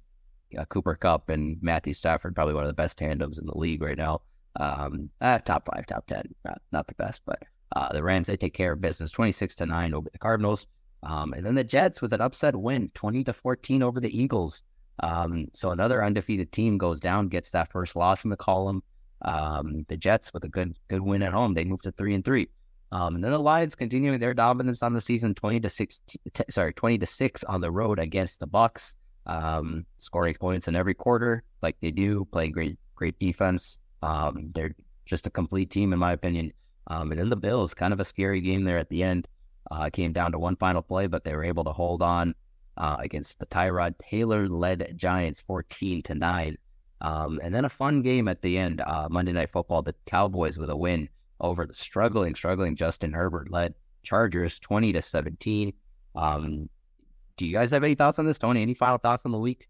uh, Cooper Kupp and Matthew Stafford, probably one of the best tandems in the league right now. Um, uh, top five, top 10, not, not the best, but uh, the Rams, they take care of business 26 to 9 over the Cardinals. Um, and then the Jets with an upset win, 20 to 14 over the Eagles. Um, so another undefeated team goes down, gets that first loss in the column. Um, the Jets with a good good win at home, they move to three and three. Um, and then the Lions continuing their dominance on the season, twenty to six. T- sorry, twenty to six on the road against the Bucs. um, scoring points in every quarter like they do, playing great great defense. Um, they're just a complete team in my opinion. Um, and then the Bills, kind of a scary game there at the end. Uh, came down to one final play, but they were able to hold on uh, against the Tyrod Taylor led Giants, fourteen to nine. Um, and then a fun game at the end, uh, Monday Night Football. The Cowboys with a win over the struggling, struggling Justin Herbert led Chargers 20 to 17. Um, do you guys have any thoughts on this, Tony? Any final thoughts on the week?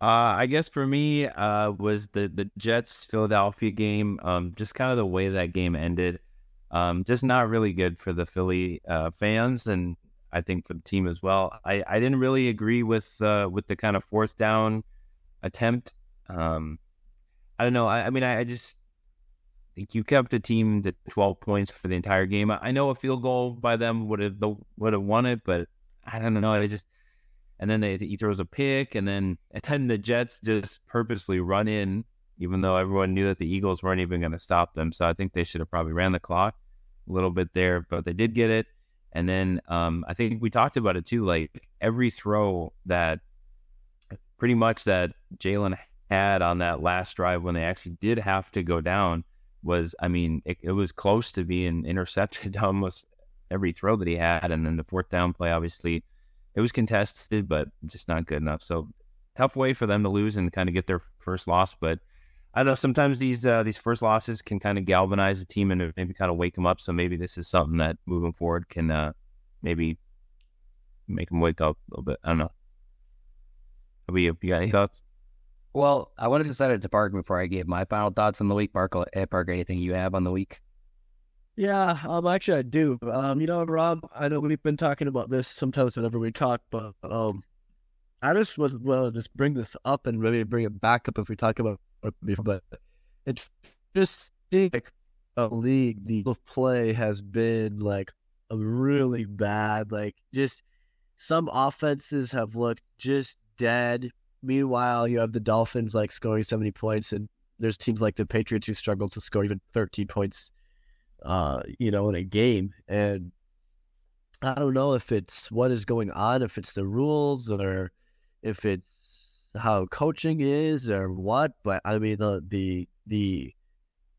Uh, I guess for me, uh, was the the Jets Philadelphia game. Um, just kind of the way that game ended. Um, just not really good for the Philly uh, fans, and I think for the team as well. I, I didn't really agree with uh, with the kind of fourth down attempt. Um, I don't know. I, I mean, I, I, just think you kept the team to 12 points for the entire game. I know a field goal by them would have would have won it, but I don't know. I just and then they, he throws a pick, and then and then the Jets just purposely run in, even though everyone knew that the Eagles weren't even going to stop them. So I think they should have probably ran the clock a little bit there, but they did get it. And then um, I think we talked about it too. Like every throw that pretty much that Jalen had on that last drive when they actually did have to go down was, I mean, it, it, was close to being intercepted almost every throw that he had. And then the fourth down play, obviously, it was contested, but just not good enough. So tough way for them to lose and kind of get their first loss. But I don't know. Sometimes these uh, these first losses can kind of galvanize the team and maybe kind of wake them up. So maybe this is something that moving forward can uh, maybe make them wake up a little bit. I don't know. Have you, you got any thoughts? Well, I wanted to send it to Park before I gave my final thoughts on the week. Park, eh, Park, anything you have on the week? Yeah, um, actually I do. Um, you know, Rob, I know we've been talking about this sometimes whenever we talk, but um, I just was well just bring this up and maybe bring it back up if we talk about it before. But it's just like a league, the play has been like a really bad. Like just some offenses have looked just dead Meanwhile, you have the Dolphins like scoring 70 points, and there's teams like the Patriots who struggle to score even 13 points, uh, you know, in a game. And I don't know if it's what is going on, if it's the rules or if it's how coaching is or what. But I mean, the the the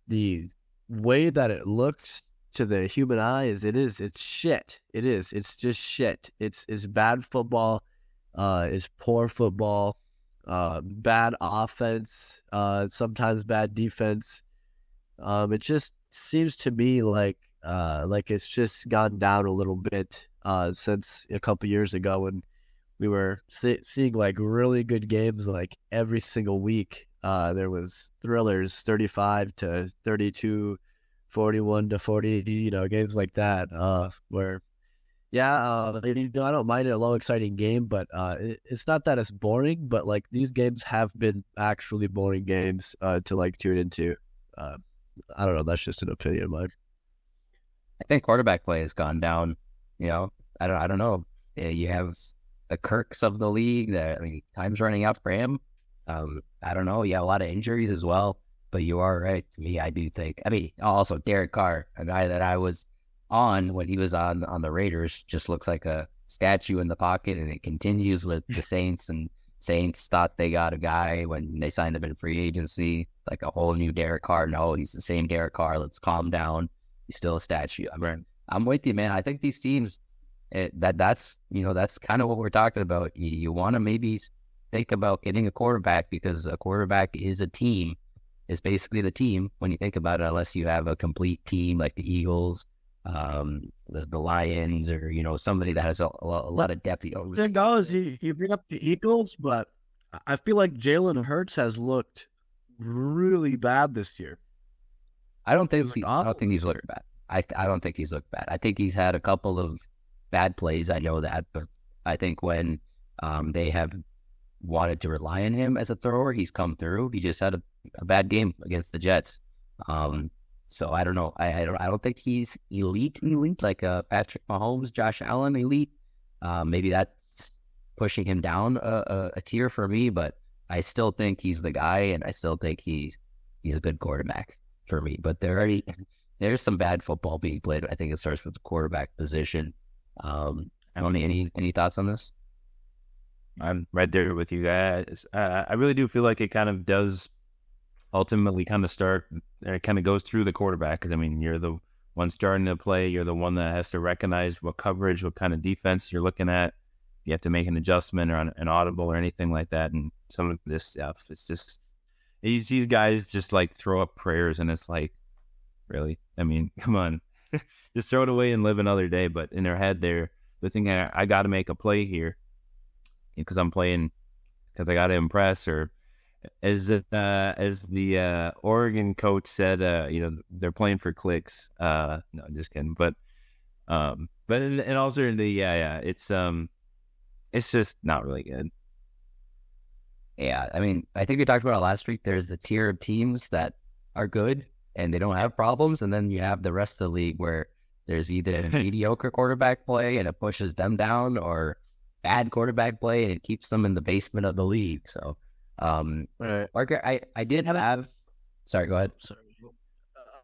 the way that it looks to the human eye is it is it's shit. It is. It's just shit. It's it's bad football. Uh, it's poor football uh, bad offense, uh, sometimes bad defense. Um, it just seems to me like uh, like it's just gone down a little bit uh, since a couple years ago when we were see- seeing like really good games like every single week. Uh, there was thrillers 35 to 32, 41 to 40, you know, games like that uh, where yeah, uh, you know, I don't mind a low exciting game, but uh, it, it's not that it's boring. But like these games have been actually boring games uh, to like tune into. I don't know. That's just an opinion of mine. I think quarterback play has gone down. You know, I don't. I don't know. You have the Kirks of the league. That I mean, time's running out for him. Um, I don't know. You have a lot of injuries as well. But you are right. To me, I do think. I mean, also Derek Carr, a guy that I was on when he was on on the Raiders, just looks like a statue in the pocket, and it continues with the Saints. And Saints thought they got a guy when they signed him in free agency, like a whole new Derek Carr. No, he's the same Derek Carr. Let's calm down. He's still a statue. I'm right. I'm with you, man. I think these teams it, that that's you know that's kind of what we're talking about. You, you want to maybe think about getting a quarterback because a quarterback is a team is basically the team when you think about it, unless you have a complete team like the Eagles, um, the, the Lions, or you know somebody that has a, a lot of depth. You know, thing is, you, you bring up the Eagles, but I feel like Jalen Hurts has looked really bad this year. I don't think he, I don't think he's looked bad. I I don't think he's looked bad. I think he's had a couple of bad plays. I know that, but I think when um, they have wanted to rely on him as a thrower. He's come through. He just had a, a bad game against the Jets. Um, so I don't know. I, I, don't. I don't think he's elite, elite like uh, Patrick Mahomes, Josh Allen, elite. Uh, maybe that's pushing him down a, a, a, tier for me, but I still think he's the guy, and I still think he's he's a good quarterback for me. But there already there's some bad football being played. I think it starts with the quarterback position. Um, Tony, any any thoughts on this? I'm right there with you guys. Uh, I really do feel like it kind of does ultimately kind of start, it kind of goes through the quarterback. Because, I mean, you're the one starting to play, you're the one that has to recognize what coverage, what kind of defense you're looking at. You have to make an adjustment or an, an audible or anything like that. And some of this stuff, it's just, these guys just like throw up prayers, and it's like, really? I mean, come on. just throw it away and live another day. But in their head, they're, they're thinking, I, I got to make a play here because I'm playing because I got to impress or as it, uh, as the uh, Oregon coach said, uh, you know, they're playing for clicks. Uh, no, I'm just kidding. But um, but in all certainty, yeah, yeah, it's um, it's just not really good. Yeah, I mean, I think we talked about it last week. There's the tier of teams that are good and they don't have problems, and then you have the rest of the league where there's either a mediocre quarterback play and it pushes them down, or bad quarterback play and it keeps them in the basement of the league. So, um, right. Parker, I, I did have, have, sorry, go ahead. Sorry.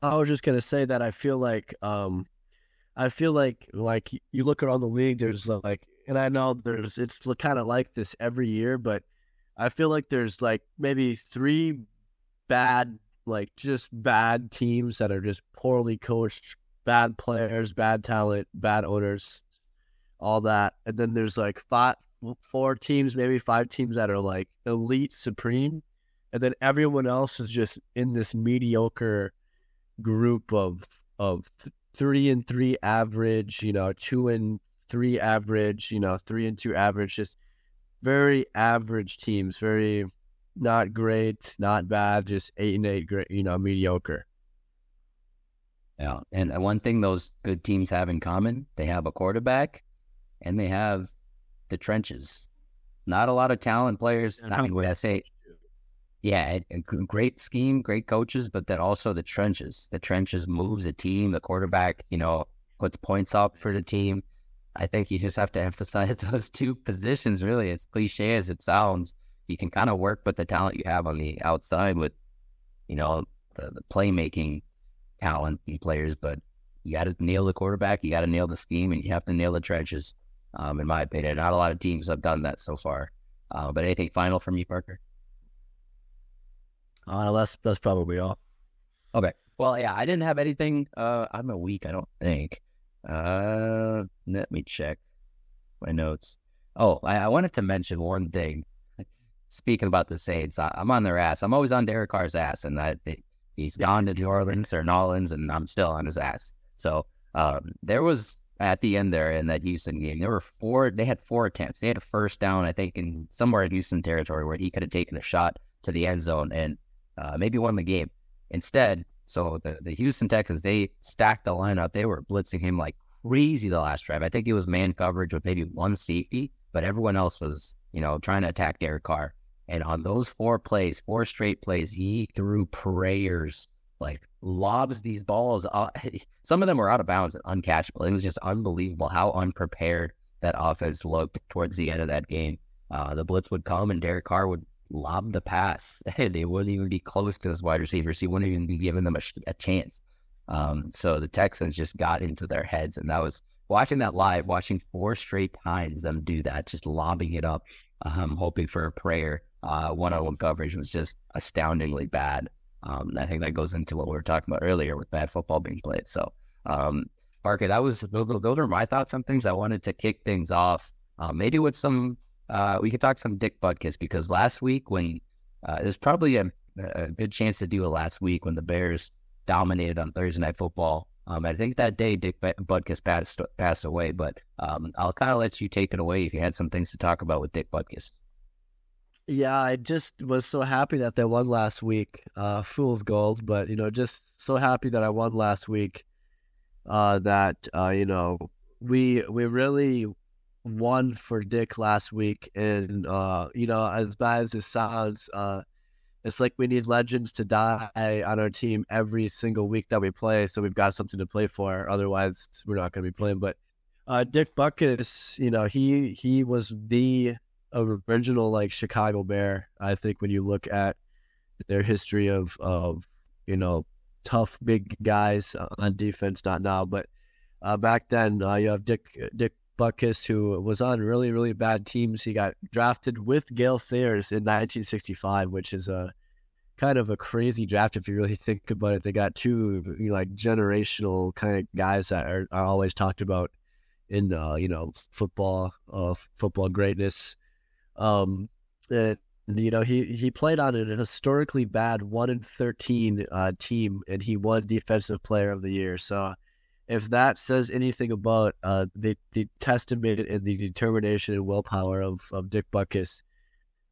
I was just going to say that I feel like, um, I feel like, like you look around the league, there's like, and I know there's, it's kind of like this every year, but I feel like there's like maybe three bad, like just bad teams that are just poorly coached, bad players, bad talent, bad owners, all that. And then there's like five, four teams, maybe five teams that are like elite supreme. And then everyone else is just in this mediocre group of, of three and three average, you know, two and three average, you know, three and two average, just very average teams, very not great, not bad, just eight and eight, great, you know, mediocre. Yeah. And one thing those good teams have in common, they have a quarterback and they have the trenches. Not a lot of talent players. I mean, what I say, yeah, great scheme, great coaches, but then also the trenches. The trenches moves the team. The quarterback, you know, puts points up for the team. I think you just have to emphasize those two positions. Really, as cliche as it sounds, you can kind of work with the talent you have on the outside with, you know, the, the playmaking talent and players, but you got to nail the quarterback, you got to nail the scheme, and you have to nail the trenches um, in my opinion. Not a lot of teams have done that so far. Uh, but anything final from you, Parker? Uh, that's that's probably all. Okay. Well, yeah, I didn't have anything. Uh, I'm a week, I don't think. Uh, let me check my notes. Oh, I, I wanted to mention one thing. Speaking about the Saints, I, am on their ass. I'm always on Derek Carr's ass, and he's gone to New Orleans or Nolans, and I'm still on his ass. So um, there was at the end there in that Houston game. There were four. They had four attempts. They had a first down, I think, in somewhere in Houston territory where he could have taken a shot to the end zone and uh, maybe won the game. Instead, so the the Houston Texans they stacked the lineup. They were blitzing him like crazy the last drive. I think it was man coverage with maybe one safety, but everyone else was you know trying to attack Derek Carr. And on those four plays, four straight plays, he threw prayers like lobs these balls. some of them were out of bounds and uncatchable. It was just unbelievable how unprepared that offense looked towards the end of that game. Uh, the blitz would come and Derek Carr would lob the pass, and it wouldn't even be close to his wide receivers. He wouldn't even be giving them a, a chance. Um, so the Texans just got into their heads, and that was watching that live, watching four straight times them do that, just lobbing it up, um, hoping for a prayer. One on one coverage was just astoundingly bad. Um, I think that goes into what we were talking about earlier with bad football being played. So, um, Parker, that was those are my thoughts on things. I wanted to kick things off, uh, maybe with some. Uh, we could talk some Dick Butkus because last week when uh, there's probably a, a, good chance to do it last week when the Bears dominated on Thursday Night Football. Um, I think that day Dick Butkus passed, passed away, but um, I'll kind of let you take it away if you had some things to talk about with Dick Butkus. Yeah, I just was so happy that they won last week. Uh, fool's gold, but you know, just so happy that I won last week. Uh, that uh, you know, we we really won for Dick last week, and uh, you know, as bad as it sounds, uh, it's like we need legends to die on our team every single week that we play, so we've got something to play for. Otherwise, we're not going to be playing. But uh, Dick Butkus, you know, he he was the original like Chicago Bear. I think when you look at their history of of you know tough big guys on defense, not now, but uh, back then uh, you have Dick Dick Butkus who was on really really bad teams. He got drafted with Gale Sayers in 1965, which is a kind of a crazy draft if you really think about it. They got two like generational kind of guys that are, are always talked about in uh, you know football uh, football greatness. Um, and, you know, he, he played on an historically bad one in thirteen uh, team, and he won Defensive Player of the Year. So, if that says anything about uh, the the testament and the determination and willpower of, of Dick Butkus,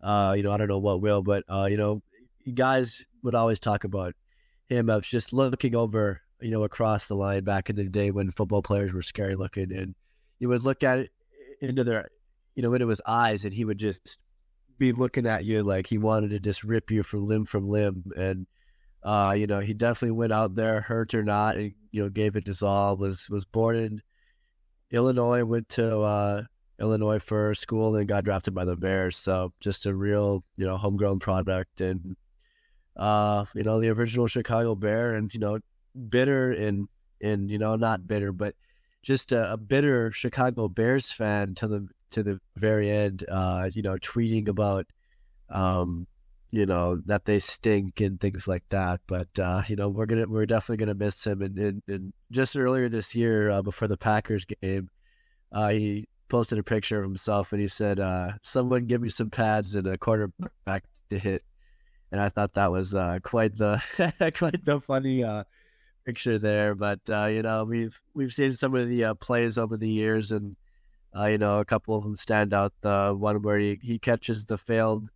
uh, you know, I don't know what will, but uh, you know, guys would always talk about him as just looking over, you know, across the line back in the day when football players were scary looking, and you would look at it into their you know, into his eyes, and he would just be looking at you like he wanted to just rip you from limb from limb. And uh, you know, he definitely went out there, hurt or not, and you know, gave it his all. Was was born in Illinois, went to uh, Illinois for school, and got drafted by the Bears. So just a real, you know, homegrown product, and uh, you know, the original Chicago Bear, and you know, bitter and and you know, not bitter, but just a, a bitter Chicago Bears fan to the to the very end, uh, you know, tweeting about, um, you know, that they stink and things like that. But uh, you know, we're gonna we're definitely gonna miss him. And, and, and just earlier this year, uh, before the Packers game, uh, he posted a picture of himself and he said, uh, "Someone give me some pads and a quarterback to hit." And I thought that was uh, quite the quite the funny uh, picture there. But you know, we've we've seen some of the plays over the years, and you know, a couple of them stand out. The one where he, he catches the failed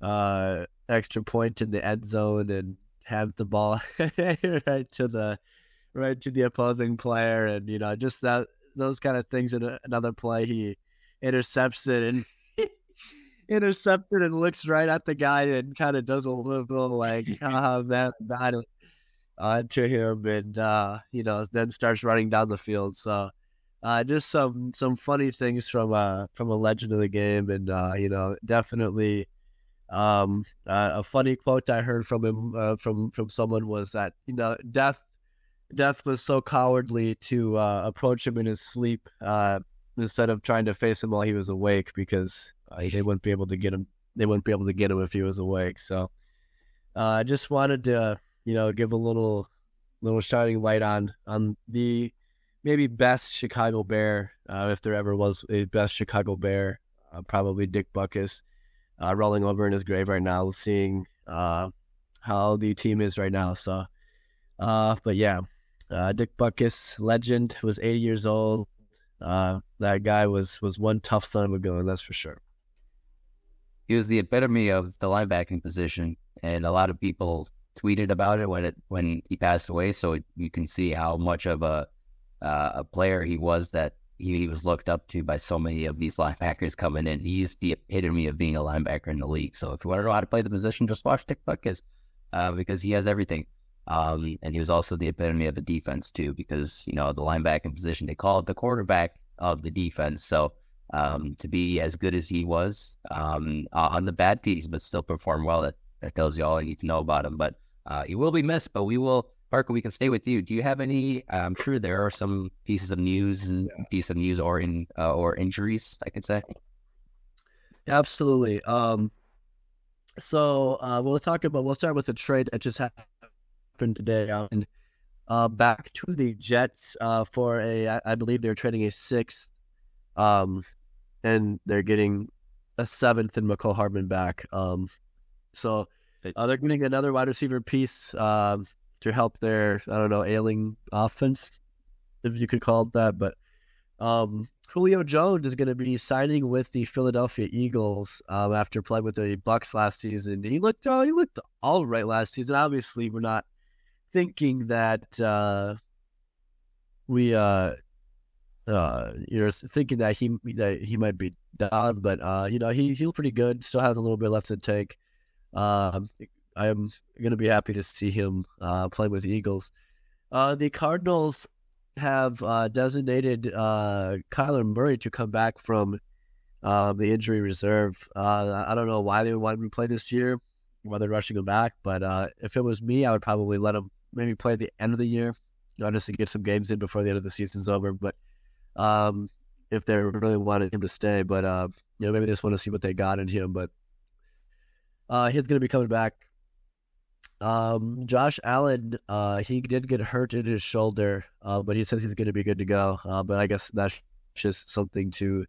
uh, extra point in the end zone and hands the ball right to the right to the opposing player, and you know, just that those kind of things. In another play, he intercepts it and intercepted and looks right at the guy and kind of does a little like, oh man, bad uh, to him, and uh, you know, then starts running down the field. So uh, just some some funny things from uh from a legend of the game, and uh, you know definitely um, uh, a funny quote I heard from him uh, from from someone was that you know death death was so cowardly to uh, approach him in his sleep uh, instead of trying to face him while he was awake because uh, they wouldn't be able to get him they wouldn't be able to get him if he was awake. So uh, I just wanted to you know give a little little shining light on on the maybe best Chicago Bear, if there ever was a best Chicago Bear, probably Dick Butkus, uh, rolling over in his grave right now, seeing uh, how the team is right now. So, uh, but yeah, uh, Dick Butkus, legend, was 80 years old. that guy was was one tough son of a gun, that's for sure. He was the epitome of the linebacking position, and a lot of people tweeted about it when it when he passed away. So you can see how much of a uh, a player he was that he, he, was looked up to by so many of these linebackers coming in. He's the epitome of being a linebacker in the league. So if you want to know how to play the position, just watch Dick Butkus uh, because he has everything. Um, and he was also the epitome of the defense too, because you know the linebacking position they call it the quarterback of the defense. So um, to be as good as he was um, on the bad teams, but still perform well, that, that tells you all you need to know about him. But uh, he will be missed. But we will, Parker. We can stay with you. Do you have any? I'm sure there are some pieces of news, yeah. piece of news, or in uh, or injuries. I could say. Absolutely. Um, so uh, we'll talk about. We'll start with the trade that just happened today. And uh, back to the Jets uh, for a, I, I believe they're trading a sixth, um, and they're getting a seventh and Mecole Hardman back. Um, so uh, they're getting another wide receiver piece uh, to help their, I don't know, ailing offense, if you could call it that. But um, Julio Jones is going to be signing with the Philadelphia Eagles um, after playing with the Bucs last season. He looked, oh, he looked all right last season. Obviously, we're not thinking that uh, we uh, uh, you know thinking that he that he might be down, but uh, you know he he looked pretty good. Still has a little bit left to take. Um, I'm going to be happy to see him uh, play with the Eagles. Uh, the Cardinals have uh, designated uh, Kyler Murray to come back from uh, the injury reserve. Uh, I don't know why they wanted him to play this year, why they're rushing him back, but uh, if it was me, I would probably let him maybe play at the end of the year, just to get some games in before the end of the season's over. But um, if they really wanted him to stay, but you know, maybe they just want to see what they got in him. But he's going to be coming back. Um, Josh Allen, uh, he did get hurt in his shoulder, uh, but he says he's going to be good to go. Uh, but I guess that's just something to,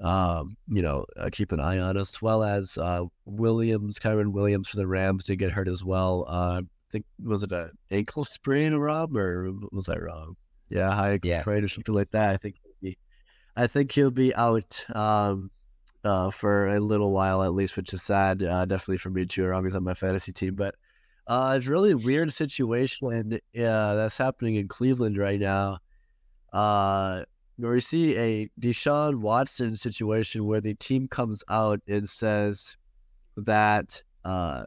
um, you know, uh, keep an eye on, as well as uh, Williams, Kyren Williams for the Rams did get hurt as well. Uh, I think was it a ankle sprain, or Rob, or was I wrong? Yeah, high ankle yeah. sprain or something like that. I think he, I think he'll be out um, uh, for a little while at least, which is sad. Uh, definitely for me too. Rob is on my fantasy team, but uh, it's really weird situation uh, that's happening in Cleveland right now. Uh, where we see a Deshaun Watson situation where the team comes out and says that uh,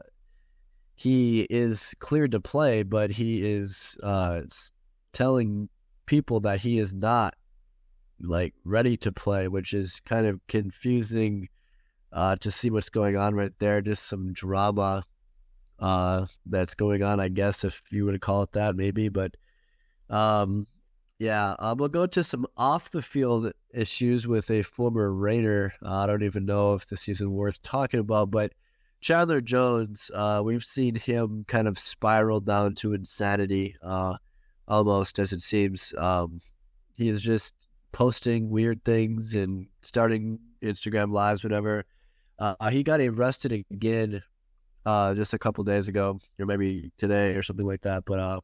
he is cleared to play, but he is uh, telling people that he is not like ready to play, which is kind of confusing uh, to see what's going on right there. Just some drama uh, that's going on, I guess, if you would call it that, maybe. But um, yeah, uh, we'll go to some off the field issues with a former Raider. Uh, I don't even know if this isn't worth talking about, but Chandler Jones, uh, we've seen him kind of spiral down to insanity, uh, almost as it seems. Um, he is just posting weird things and starting Instagram lives, whatever. Uh, he got arrested again uh, just a couple days ago, or maybe today or something like that. But uh,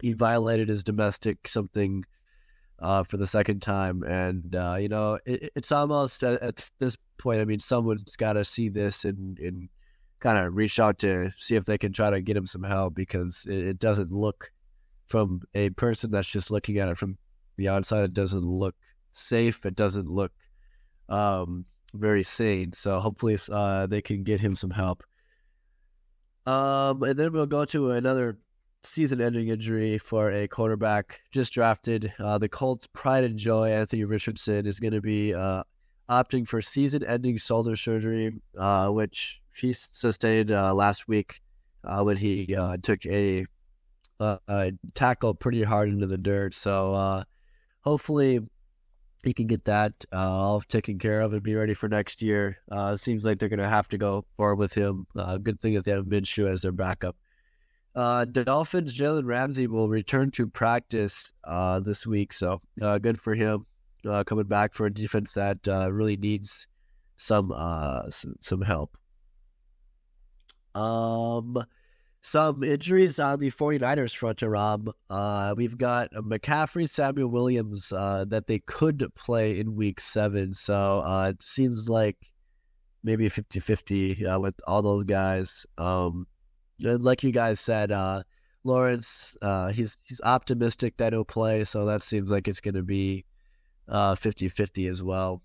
he violated his domestic something uh, for the second time, and uh, you know it, it's almost at, at, this point. I mean, someone's got to see this and, and kind of reach out to see if they can try to get him some help because it, it, doesn't look from a person that's just looking at it from the outside. It doesn't look safe. It doesn't look um, very sane. So hopefully uh, they can get him some help. Um, and then we'll go to another season-ending injury for a quarterback just drafted. Uh, the Colts' pride and joy, Anthony Richardson, is going to be uh, opting for season-ending shoulder surgery, uh, which he sustained uh, last week uh, when he uh, took a, a, tackle pretty hard into the dirt. So hopefully he can get that all taken care of and be ready for next year. it seems like they're going to have to go forward with him. good thing that they have Minshew as their backup. Uh, the Dolphins, Jalen Ramsey will return to practice uh, this week, so uh, good for him uh, coming back for a defense that uh, really needs some, uh, some some help. Um, some injuries on the 49ers front, Rob. Uh, we've got McCaffrey, Samuel Williams that they could play in week seven, so it seems like maybe 50 50 with all those guys. Um, like you guys said, uh, Lawrence, uh, he's he's optimistic that he'll play, so that seems like it's going to be uh, 50-50 as well.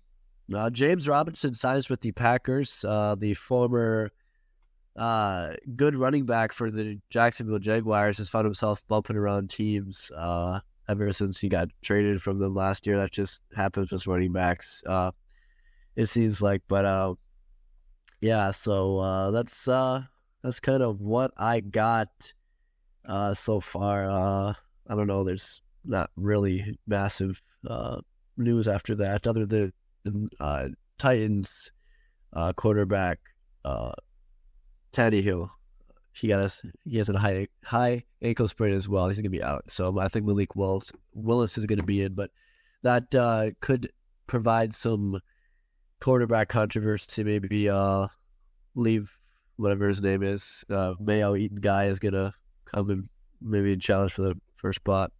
Uh, James Robinson signs with the Packers. Uh, the former uh, good running back for the Jacksonville Jaguars has found himself bumping around teams uh, ever since he got traded from them last year. That just happens with running backs. Uh, it seems like, but uh, yeah. So uh, that's uh, that's kind of what I got uh, so far. Uh, I don't know. There's not really massive uh, news after that, other than uh, Titans uh, quarterback uh, Tannehill. He got us. He has a high high ankle sprain as well. He's gonna be out. So I think Malik Willis Willis is gonna be in, but that uh, could provide some quarterback controversy. Maybe uh, leave whatever his name is. Uh, Mayo Eaton guy is gonna come and maybe challenge for the first spot.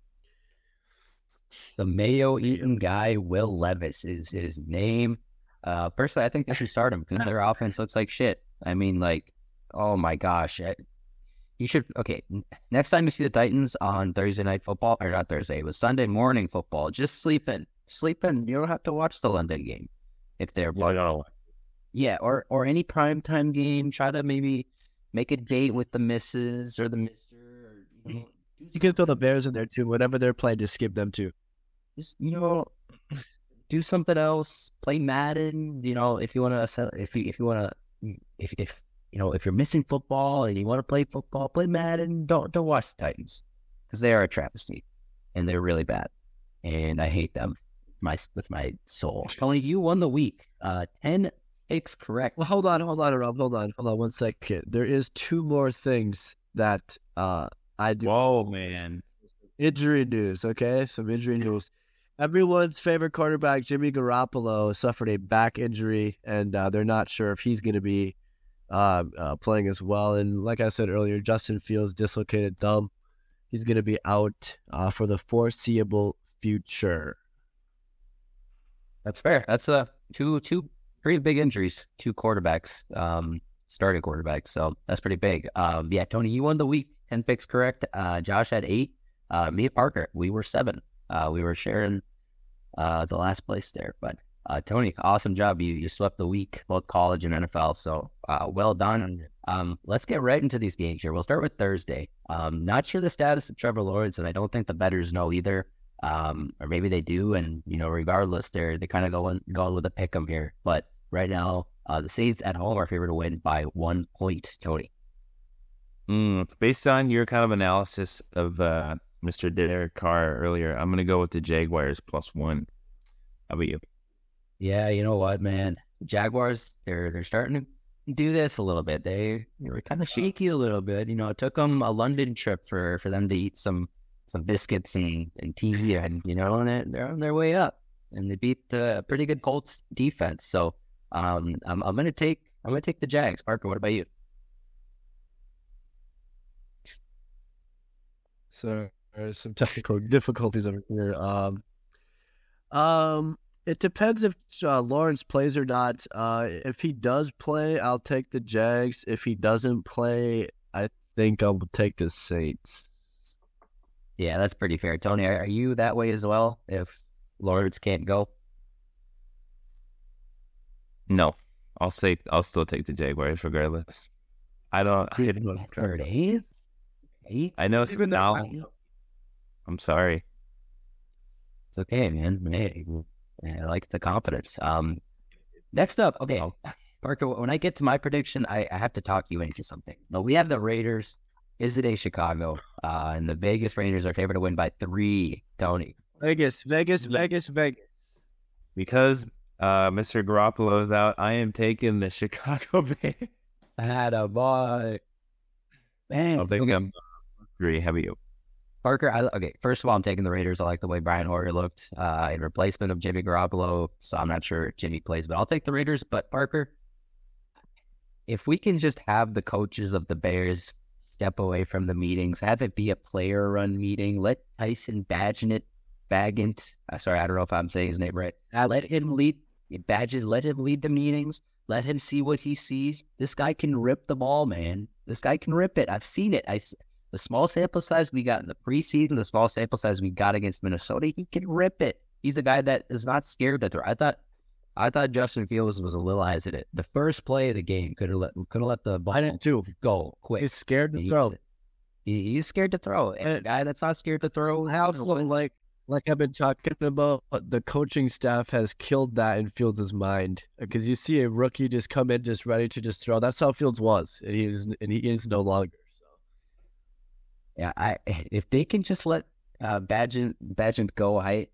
The Mayo Eaton guy, Will Levis, is his name. Uh, personally, I think they should start him because their offense looks like shit. I mean, like, oh my gosh, I, you should. Okay, next time you see the Titans on Thursday night football, or not Thursday, it was Sunday morning football. Just sleep in, sleep in. You don't have to watch the London game if they're. Yeah, yeah, or or any primetime game. Try to maybe make a date with the missus or the mister. Or, you, mm-hmm. know, you can throw the Bears in there too. Whatever they're playing, just skip them too. Just you know, do something else. Play Madden. You know, if you want to, if you if you want to, if if you know, if you're missing football and you want to play football, play Madden. Don't don't watch the Titans because they are a travesty and they're really bad, and I hate them. My with my soul. Only you won the week. Uh, ten picks correct. Well, hold on, hold on, Rob. Hold on, hold on one second. There is two more things that uh I do. Whoa, man! Injury news. Okay, some injury news. Everyone's favorite quarterback, Jimmy Garoppolo, suffered a back injury, and uh, they're not sure if he's going to be uh, uh, playing as well. And like I said earlier, Justin Fields dislocated thumb. He's going to be out uh, for the foreseeable future. That's fair. That's uh, two two pretty big injuries. Two quarterbacks, um, starting quarterbacks. So that's pretty big. Um, yeah, Tony, you won the week. Ten picks correct. Uh, Josh had eight. Uh, me and Parker, we were seven. Uh, we were sharing uh, the last place there. But uh, Tony, awesome job. You you swept the week, both college and NFL. So uh, well done. Um, let's get right into these games here. We'll start with Thursday. Um, not sure the status of Trevor Lawrence, and I don't think the bettors know either. Um, or maybe they do, and you know, regardless, they're they kind of going going with a pick 'em here. But right now, uh, the Saints at home are favored to win by one point. Tony. Mm, based on your kind of analysis of uh, Mr. Derek Carr earlier. I'm going to go with the Jaguars plus one. How about you? Yeah, you know what, man? Jaguars, they're they're starting to do this a little bit. They, they were kind of shaky a little bit. You know, it took them a London trip for, for them to eat some some biscuits and, and tea, and you know, and they're on their way up. And they beat the pretty good Colts defense. So um, I'm I'm gonna take I'm gonna take the Jags. Parker, what about you? So there's some technical difficulties over here. Um, um, it depends if uh, Lawrence plays or not. Uh, if he does play, I'll take the Jags. If he doesn't play, I think I'll take the Saints. Yeah, that's pretty fair. Tony, are, are you that way as well? If Lawrence can't go, no, I'll say I'll still take the Jaguars regardless. I don't. I don't Third, eighth, eighth. I know even now. I'm sorry. It's okay, man. Hey, I like the confidence. Um, next up, okay, Parker. When I get to my prediction, I, I have to talk you into something. No, we have the Raiders. Is it a Chicago? Uh, and the Vegas Raiders are favored to win by three. Tony. Vegas, Vegas, Vegas, Vegas. Because uh, Mr. Garoppolo is out, I am taking the Chicago Bears. Had a boy. Man, I'll take okay. them three. How about you? Parker, I, okay, first of all, I'm taking the Raiders. I like the way Brian Hoyer looked uh, in replacement of Jimmy Garoppolo. So I'm not sure if Jimmy plays, but I'll take the Raiders. But Parker, if we can just have the coaches of the Bears step away from the meetings, have it be a player run meeting, let Tyson Bagent, Bagant, uh, sorry, I don't know if I'm saying his name right. Let him lead badges, let him lead the meetings, let him see what he sees. This guy can rip the ball, man. This guy can rip it. I've seen it. I, the small sample size we got in the preseason, the small sample size we got against Minnesota, he can rip it. He's a guy that is not scared to throw. I thought I thought Justin Fields was a little hesitant. The first play of the game could have let could have let the ball too. go quick. He's scared to He- throw. he- he's scared to throw. And a guy that's not scared to throw, How's like like I've been talking about, the coaching staff has killed that in Fields' mind because you see a rookie just come in just ready to just throw. That's how Fields was, and he is and he is no longer. Yeah, I if they can just let uh, Bagent Bagent go, I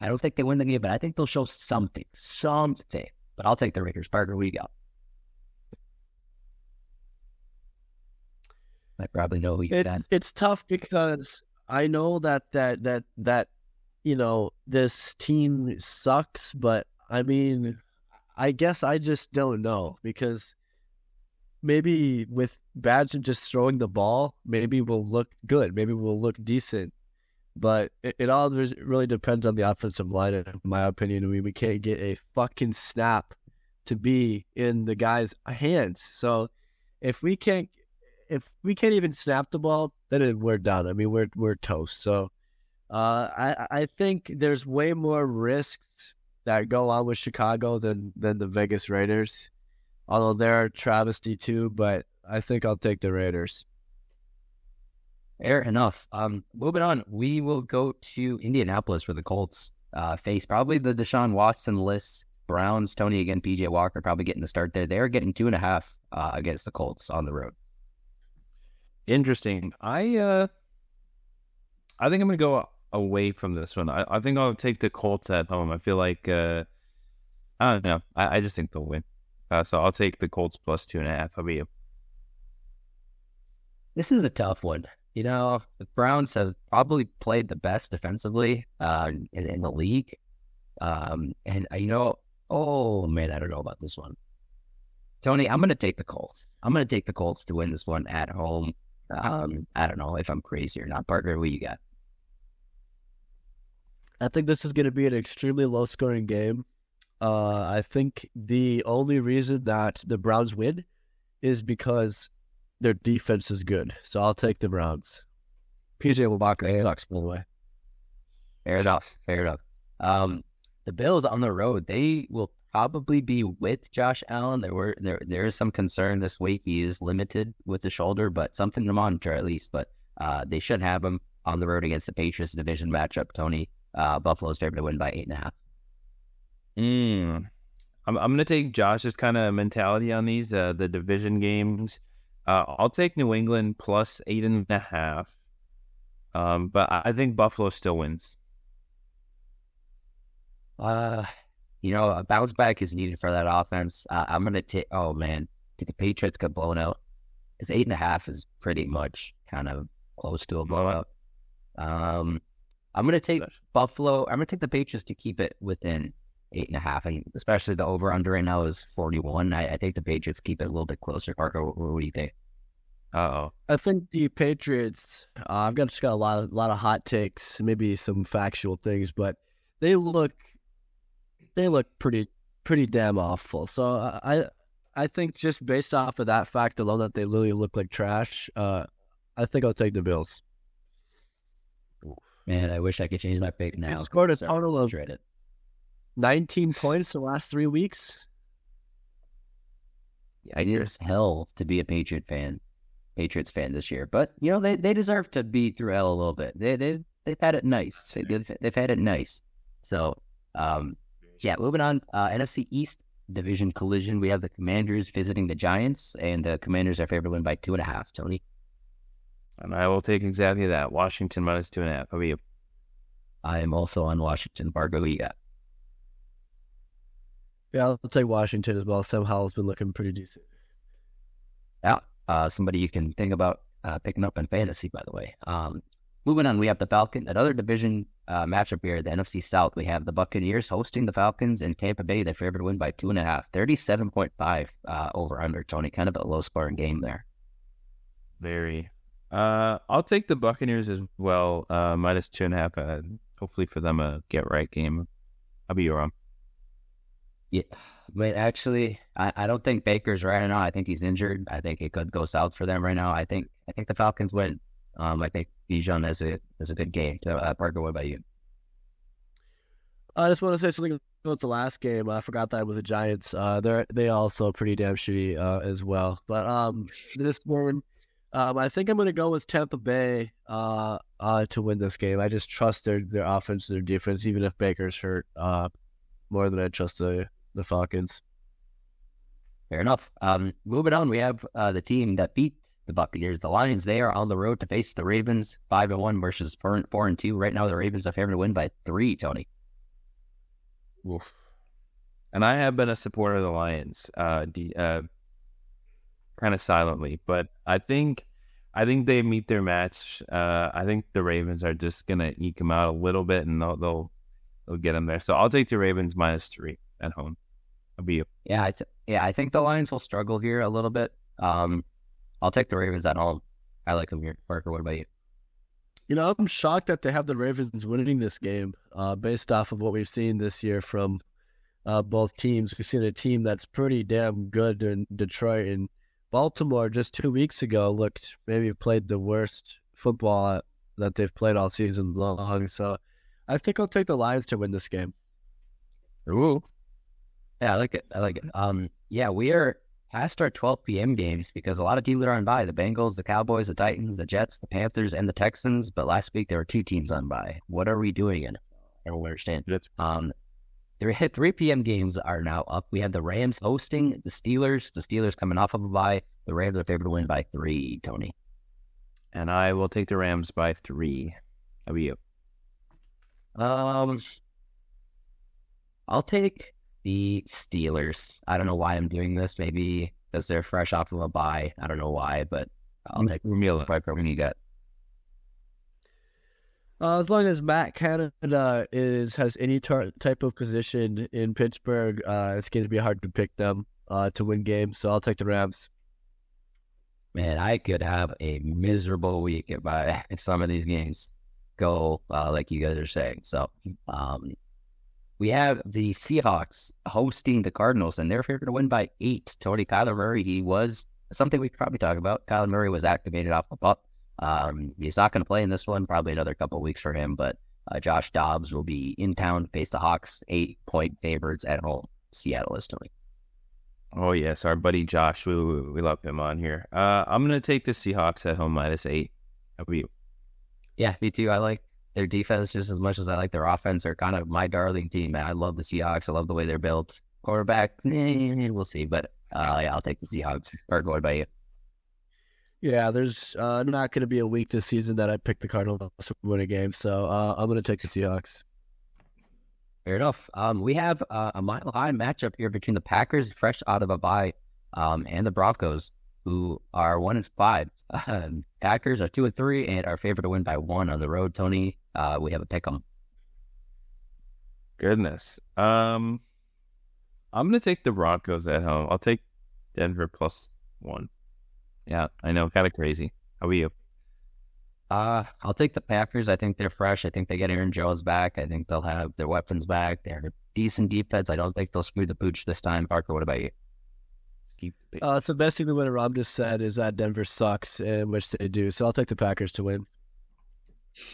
I don't think they win the game, but I think they'll show something, something. But I'll take the Raiders. Parker, we got. I probably know who you got. it's it's tough because I know that that that that you know this team sucks, but I mean, I guess I just don't know because maybe with Badger just throwing the ball, maybe we'll look good, maybe we'll look decent. But it, it all really depends on the offensive line, in my opinion. I mean, we can't get a fucking snap to be in the guy's hands. So if we can't if we can't even snap the ball, then we're done. I mean, we're we're toast. So, uh, I I think there's way more risks that go on with Chicago than than the Vegas Raiders, although they're a travesty too. But I think I'll take the Raiders. Fair enough. Um, moving on, we will go to Indianapolis where the Colts uh, face probably the Deshaun Watson list. Browns, Tony again, PJ Walker probably getting the start there. They're getting two and a half uh, against the Colts on the road. Interesting. I uh, I think I'm gonna go away from this one. I, I think I'll take the Colts at home. I feel like uh, I don't know. I, I just think they'll win. Uh, so I'll take the Colts plus two and a half. How about you? This is a tough one. You know, the Browns have probably played the best defensively uh, in, in the league. Um, and, uh, you know, oh, man, I don't know about this one. Tony, I'm going to take the Colts. I'm going to take the Colts to win this one at home. Um, I don't know if I'm crazy or not. Parker, what you got? I think this is going to be an extremely low scoring game. Uh, I think the only reason that the Browns win is because their defense is good. So I'll take the Browns. PJ Okay. sucks, by the way. Fair enough. Fair enough. Um, the Bills on the road, they will probably be with Josh Allen. There were there there is some concern this week. He is limited with the shoulder, but something to monitor at least. But uh, they should have him on the road against the Patriots division matchup. Tony, uh, Buffalo's favored to win by eight and a half. Mm. I'm I'm gonna take Josh's kind of mentality on these uh, the division games. Uh, I'll take New England plus eight and a half. Um, but I think Buffalo still wins. Uh, you know, a bounce back is needed for that offense. Uh, I'm gonna take. Oh man, did the Patriots get blown out? Because eight and a half is pretty much kind of close to a blowout. Um, I'm gonna take Buffalo. I'm gonna take the Patriots to keep it within eight and a half, and especially the over under right now is 41. I, I think the Patriots keep it a little bit closer. Parker, what, what do you think? Uh oh. I think the Patriots. Uh, I've got just got a lot, of, lot of hot takes, maybe some factual things, but they look, they look pretty, pretty damn awful. So I, I think just based off of that fact alone, that they literally look like trash. Uh, I think I'll take the Bills. Man, I wish I could change my pick now. scored a total of-. 19 points the last three weeks. I need as hell to be a Patriot fan, Patriots fan this year. But you know they, they deserve to be through hell a little bit. They they they've had it nice. They, they've, they've had it nice. So um yeah, moving on. Uh, NFC East division collision. We have the Commanders visiting the Giants, and the Commanders are favored to win by two and a half. Tony, And I will take exactly that. Washington minus two and a half. How about you? I am also on Washington. Bargo, who you got? Yeah, I'll take Washington as well. Sam Howell's been looking pretty decent. Yeah, uh, somebody you can think about uh, picking up in fantasy, by the way. Um, moving on, we have the Falcon, another division uh, matchup here, the NFC South. We have the Buccaneers hosting the Falcons in Tampa Bay. They're favored to win by two and a half, 37.5 uh, over under, Tony. Kind of a low scoring game there. Very. Uh, I'll take the Buccaneers as well. Uh, minus two and a half. Uh, hopefully for them a get right game. I'll be wrong. Yeah, but actually, I, I don't think Baker's right now. I think he's injured. I think it could go south for them right now. I think I think the Falcons win. Um, I think Bijan has a has a good game. Uh, Parker, what about you? I just want to say something about the last game. I forgot that it was the Giants. Uh, they're they also pretty damn shitty uh, as well. But um, this one, um, I think I'm going to go with Tampa Bay uh, uh, to win this game. I just trust their their offense, their defense, even if Baker's hurt, uh, more than I trust the the Falcons. Fair enough. Um, moving on, we have uh, the team that beat the Buccaneers, the Lions. They are on the road to face the Ravens, five and one versus four, four and two. Right now, the Ravens are favored to win by three. Tony. Oof. And I have been a supporter of the Lions, uh, uh, kind of silently, but I think, I think they meet their match. Uh, I think the Ravens are just gonna eke them out a little bit, and they'll they'll, they'll get them there. So I'll take the Ravens minus three at home. I'll be yeah, I th- yeah. I think the Lions will struggle here a little bit. Um, I'll take the Ravens at home. I like them here. Parker, what about you? You know, I'm shocked that they have the Ravens winning this game, uh, based off of what we've seen this year from uh, both teams. We've seen a team that's pretty damn good in Detroit and Baltimore just two weeks ago looked maybe played the worst football that they've played all season long. So I think I'll take the Lions to win this game. Ooh. Yeah, I like it. I like it. Um, yeah, we are past our 12 p.m. games because a lot of teams are on by the Bengals, the Cowboys, the Titans, the Jets, the Panthers, and the Texans. But last week there were two teams on by. What are we doing in? I don't understand. Um, Three 3 p.m. games are now up. We have the Rams hosting the Steelers. The Steelers coming off of a bye. The Rams are favored to win by three, Tony. And I will take the Rams by three. How about you? Um, I'll take the Steelers. I don't know why I'm doing this. Maybe because they're fresh off of a bye. I don't know why, but I'll take Mila. Piper when you get. Uh, as long as Matt Canada is has any tar- type of position in Pittsburgh, uh, it's going to be hard to pick them uh, to win games. So I'll take the Rams. Man, I could have a miserable week if I if some of these games go uh, like you guys are saying. So, um, we have the Seahawks hosting the Cardinals, and they're favored to win by eight. Tony Kyler Murray, he was something we could probably talk about. Kyler Murray was activated off the pup. Um, he's not going to play in this one. Probably another couple weeks for him. But uh, Josh Dobbs will be in town to face the Hawks, eight point favorites at home. Seattle is Tony. Oh yes, our buddy Josh. We we love him on here. Uh, I'm going to take the Seahawks at home minus eight. How about you? Yeah, me too. I like their defense just as much as I like their offense. They're kind of my darling team, man. I love the Seahawks. I love the way they're built. Quarterback, eh, we'll see. But uh, yeah, I'll take the Seahawks. Parker, what about you? Yeah, there's uh, not going to be a week this season that I pick the Cardinals to win a game, so uh, I'm going to take the Seahawks. Fair enough. Um, we have uh, a mile high matchup here between the Packers, fresh out of a bye, um, and the Broncos, who are one and five. Um, Packers are two and three and are favored to win by one on the road. Tony, uh, we have a pick 'em. Goodness. Um, I'm going to take the Broncos at home. I'll take Denver plus one. Yeah, I know, kind of crazy. How are you? Uh, I'll take the Packers. I think they're fresh. I think they get Aaron Jones back. I think they'll have their weapons back. They're a decent defense. I don't think they'll screw the pooch this time. Parker, what about you? Uh, so basically, what Rob just said is that Denver sucks, in which they do. So I'll take the Packers to win.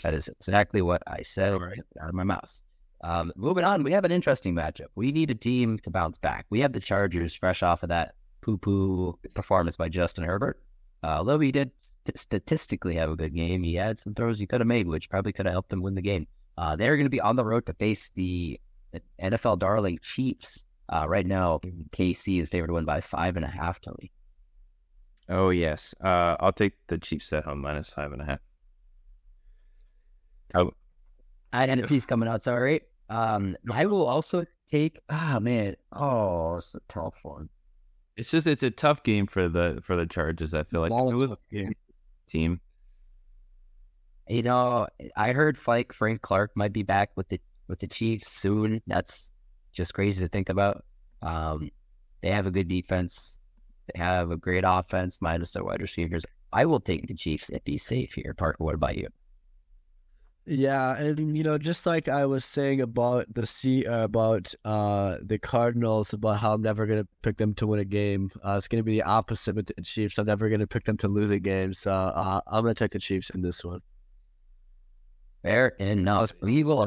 That is exactly what I said right out of my mouth. Um, moving on, we have an interesting matchup. We need a team to bounce back. We have the Chargers fresh off of that poo poo performance by Justin Herbert. Uh, although he did t- statistically have a good game, he had some throws he could have made, which probably could have helped him win the game. Uh, they're going to be on the road to face the, the NFL darling Chiefs. Uh, right now, KC is favored to win by five and a half, Tony. Oh, yes. Uh, I'll take the Chiefs at home minus five and a half. Oh. I had he's coming out, sorry. Um, I will also take. Ah, oh, man. Oh, it's a tough one. It's just it's a tough game for the for the Chargers. I feel like it was team. You know, I heard like Frank Clark might be back with the with the Chiefs soon. That's just crazy to think about. Um, they have a good defense. They have a great offense, minus their wide receivers. I will take the Chiefs and be safe here. Parker, what about you? Yeah, and you know, just like I was saying about the C uh, about uh, the Cardinals, about how I'm never gonna pick them to win a game. Uh, it's gonna be the opposite with the Chiefs. I'm never gonna pick them to lose a game. So uh, I'm gonna take the Chiefs in this one. Fair enough. We will.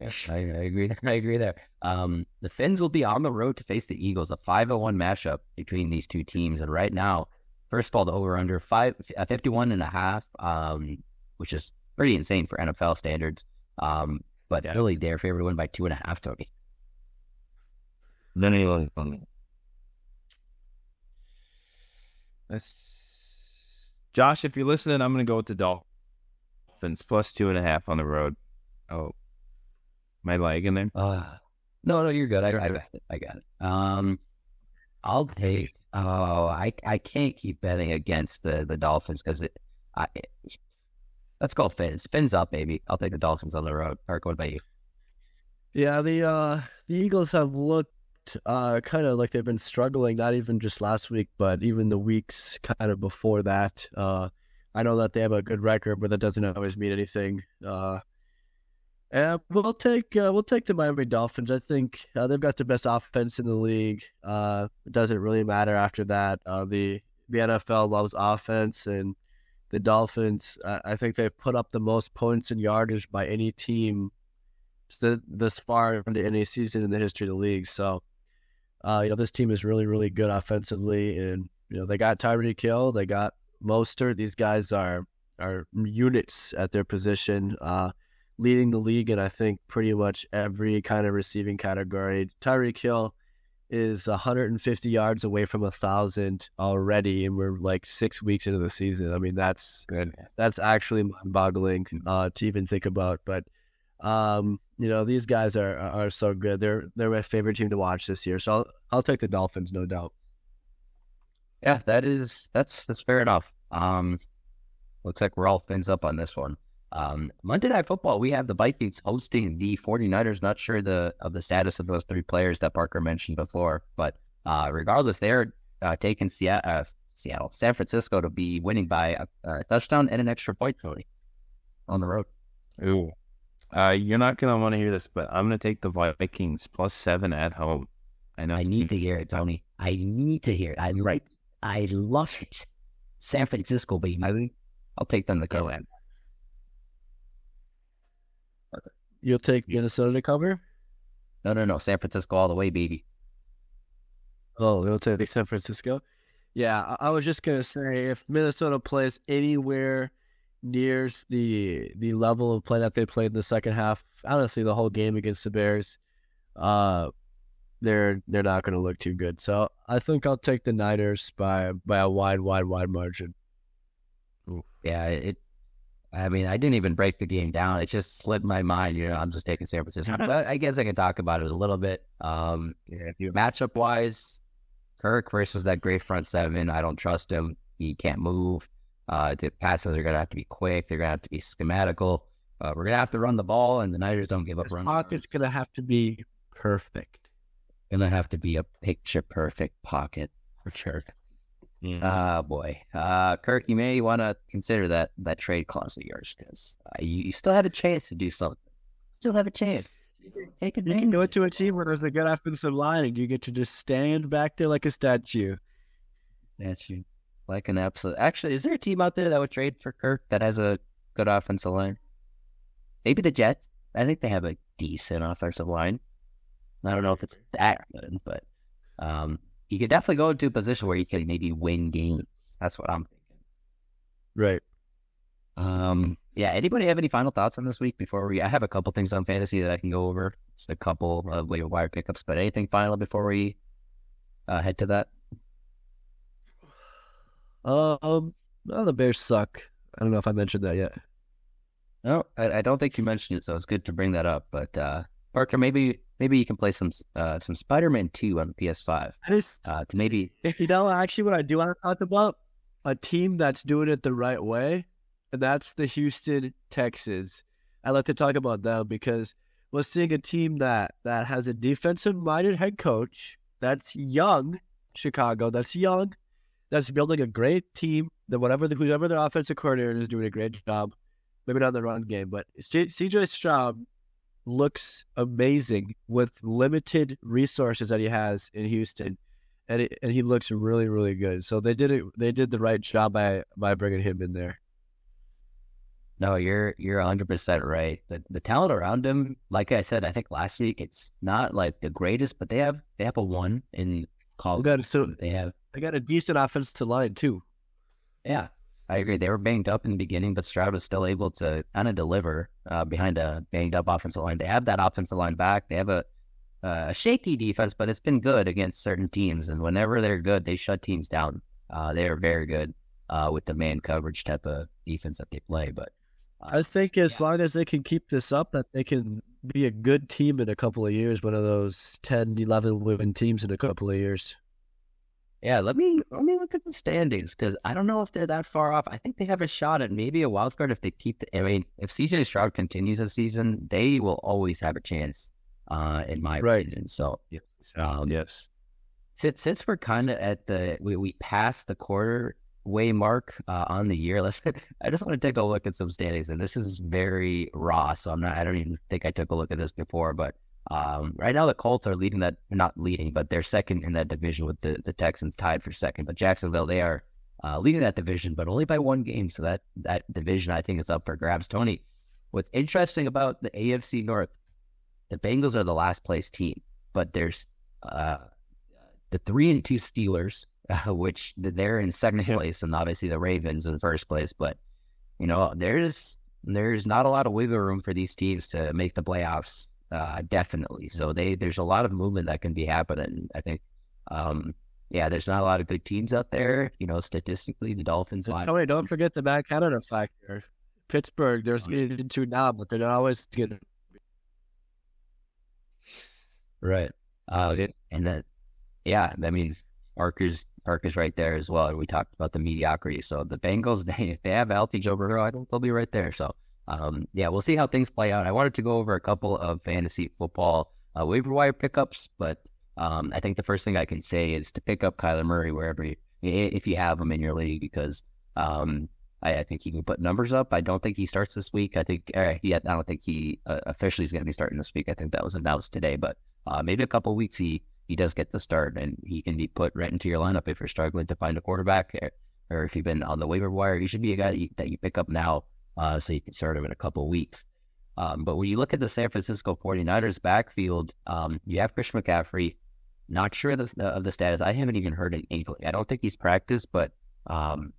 Yes, I, I agree. I agree there. Um, the Fins will be on the road to face the Eagles, a 5-1 matchup between these two teams. And right now, first of all, the over under five, uh, 51 and a half, um, which is pretty insane for NFL standards. Um, but yeah. Philly, they're favored to win by two and a half, Tony. Then anyone. That's Josh. If you're listening, I'm going to go with the Dolphins plus two and a half on the road. Oh, my leg in there? Uh, no, no, you're good. I, I, I got it. Um, I'll take. Oh, I, I can't keep betting against the the Dolphins because it. I, it, let's go Fins. Fins up, maybe. I'll take the Dolphins on the road. Park, what about you? Yeah, the uh the Eagles have looked uh kind of like they've been struggling. Not even just last week, but even the weeks kind of before that. Uh, I know that they have a good record, but that doesn't always mean anything. Uh, uh, we'll take uh, we'll take the Miami Dolphins. I think uh, they've got the best offense in the league. Uh, it doesn't really matter after that. Uh, the the NFL loves offense, and the Dolphins. I think they've put up the most points and yardage by any team this far into any season in the history of the league. So, uh, you know, this team is really really good offensively, and you know they got Tyreek Hill, they got Mostert. These guys are are units at their position. Uh, leading the league in I think pretty much every kind of receiving category. Tyreek Hill is 150 yards away from a thousand already, and we're like six weeks into the season. I mean, that's good. That's actually mind-boggling uh, to even think about. But um, you know, these guys are are so good. They're they're my favorite team to watch this year. So I'll I'll take the Dolphins, no doubt. Yeah, that is that's that's fair enough. Um, looks like we're all fins up on this one. Um, Monday Night Football, we have the Vikings hosting the 49ers. Not sure the of the status of those three players that Parker mentioned before, but uh, regardless, they're uh, taking Seattle, uh, Seattle, San Francisco to be winning by a, a, touchdown and an extra point, Tony, on the road. Ooh. Uh, you're not going to want to hear this, but I'm going to take the Vikings plus seven at home. I know. I need to hear it, Tony. I need to hear it. I right. I love it. San Francisco, baby. I'll take them to go in. You'll take Minnesota to cover? No, no, no. San Francisco all the way, baby. Oh, you'll take San Francisco. Yeah, I, was just gonna say if Minnesota plays anywhere nears the the level of play that they played in the second half, honestly, the whole game against the Bears, uh, they're they're not going to look too good. So I think I'll take the Niners by by a wide, wide, wide margin. Ooh. Yeah, it I mean, I didn't even break the game down. It just slipped my mind. You know, I'm just taking San Francisco. but I guess I can talk about it a little bit. Um, yeah, matchup wise, Kirk versus that great front seven. I don't trust him. He can't move. Uh, the passes are going to have to be quick. They're going to have to be schematical. Uh, we're going to have to run the ball, and the Niners don't give up running. Pocket's going to have to be perfect. Going to have to be a picture perfect pocket for sure. Mm-hmm. Oh boy, uh, Kirk, you may want to consider that that trade clause of yours because uh, you, you, still had a chance to do something. Still have a chance. Take advantage. You can go to a team where there's a good offensive line, and you get to just stand back there like a statue. Statue, like an absolute. Actually, is there a team out there that would trade for Kirk that has a good offensive line? Maybe the Jets. I think they have a decent offensive line. I don't know if it's that good, but um, you could definitely go into a position where you can maybe win games. That's what I'm thinking. Right. Um. Yeah. Anybody have any final thoughts on this week before we? I have a couple things on fantasy that I can go over. Just a couple of waiver wire pickups, but anything final before we uh, head to that? Um. Well, the Bears suck. I don't know if I mentioned that yet. No, I, I don't think you mentioned it, so it's good to bring that up. But uh, Parker, maybe maybe you can play some uh, some Spider Man Two on the PS5. Uh, to maybe you know actually what I do want to talk about a team that's doing it the right way, and that's the Houston Texans. I like to talk about them because we're seeing a team that that has a defensive minded head coach that's young, Chicago that's young, that's building a great team. That whatever the, whoever their offensive coordinator is doing a great job. Maybe not in the run game, but CJ Stroud looks amazing with limited resources that he has in Houston, and it, and he looks really really good. So they did it. They did the right job by by bringing him in there. No, you're you're 100 percent right. The the talent around him, like I said, I think last week it's not like the greatest, but they have they have a one in college. Got, so they have they got a decent offensive line too. Yeah, I agree. They were banged up in the beginning, but Stroud was still able to kind of deliver uh, behind a banged up offensive line. They have that offensive line back. They have a a shaky defense, but it's been good against certain teams. And whenever they're good, they shut teams down. Uh, they are very good uh, with the man coverage type of defense that they play. But I think as yeah. long as they can keep this up, that they can be a good team in a couple of years, one of those 10, 11 win teams in a couple of years. Yeah, let me let me look at the standings because I don't know if they're that far off. I think they have a shot at maybe a wild card if they keep. The, I mean, if CJ Stroud continues the season, they will always have a chance. Uh, in my right. opinion, so yes, um, yes. Since since we're kind of at the we we passed the quarter way mark uh, on the year. Let's. I just want to take a look at some standings, and this is very raw. So I'm not. I don't even think I took a look at this before, but um, right now the Colts are leading that. Not leading, but they're second in that division with the the Texans tied for second. But Jacksonville they are uh, leading that division, but only by one game. So that that division I think is up for grabs. Tony, what's interesting about the AFC North? The Bengals are the last place team, but there's uh, the three and two Steelers uh, which they're in second place, and obviously the Ravens in the first place. But you know, there's there's not a lot of wiggle room for these teams to make the playoffs. Uh, definitely, so they there's a lot of movement that can be happening. I think, um, yeah, there's not a lot of good teams out there. You know, statistically, the Dolphins. Tony, don't forget the Matt Canada factor. Pittsburgh, there's Oh, getting two now, but they're not always getting. Right. Uh, and then, yeah, I mean, Parker's Parker's right there as well. And we talked about the mediocrity. So the Bengals, they if they have LT Joe Burrow, I don't they'll be right there. So um, yeah, we'll see how things play out. I wanted to go over a couple of fantasy football uh, waiver wire pickups, but um, I think the first thing I can say is to pick up Kyler Murray wherever you, if you have him in your league because um, I, I, think he can put numbers up. I don't think he starts this week. I think uh, he, I don't think he uh, officially is going to be starting this week. I think that was announced today, but uh, maybe a couple weeks he he does get the start and he can be put right into your lineup if you're struggling to find a quarterback or, or if you've been on the waiver wire. He should be a guy that you, that you pick up now uh, so you can start him in a couple weeks. Um, but when you look at the San Francisco 49ers backfield, um, you have Chris McCaffrey. Not sure of the, of the status. I haven't even heard an inkling. I don't think he's practiced, but um,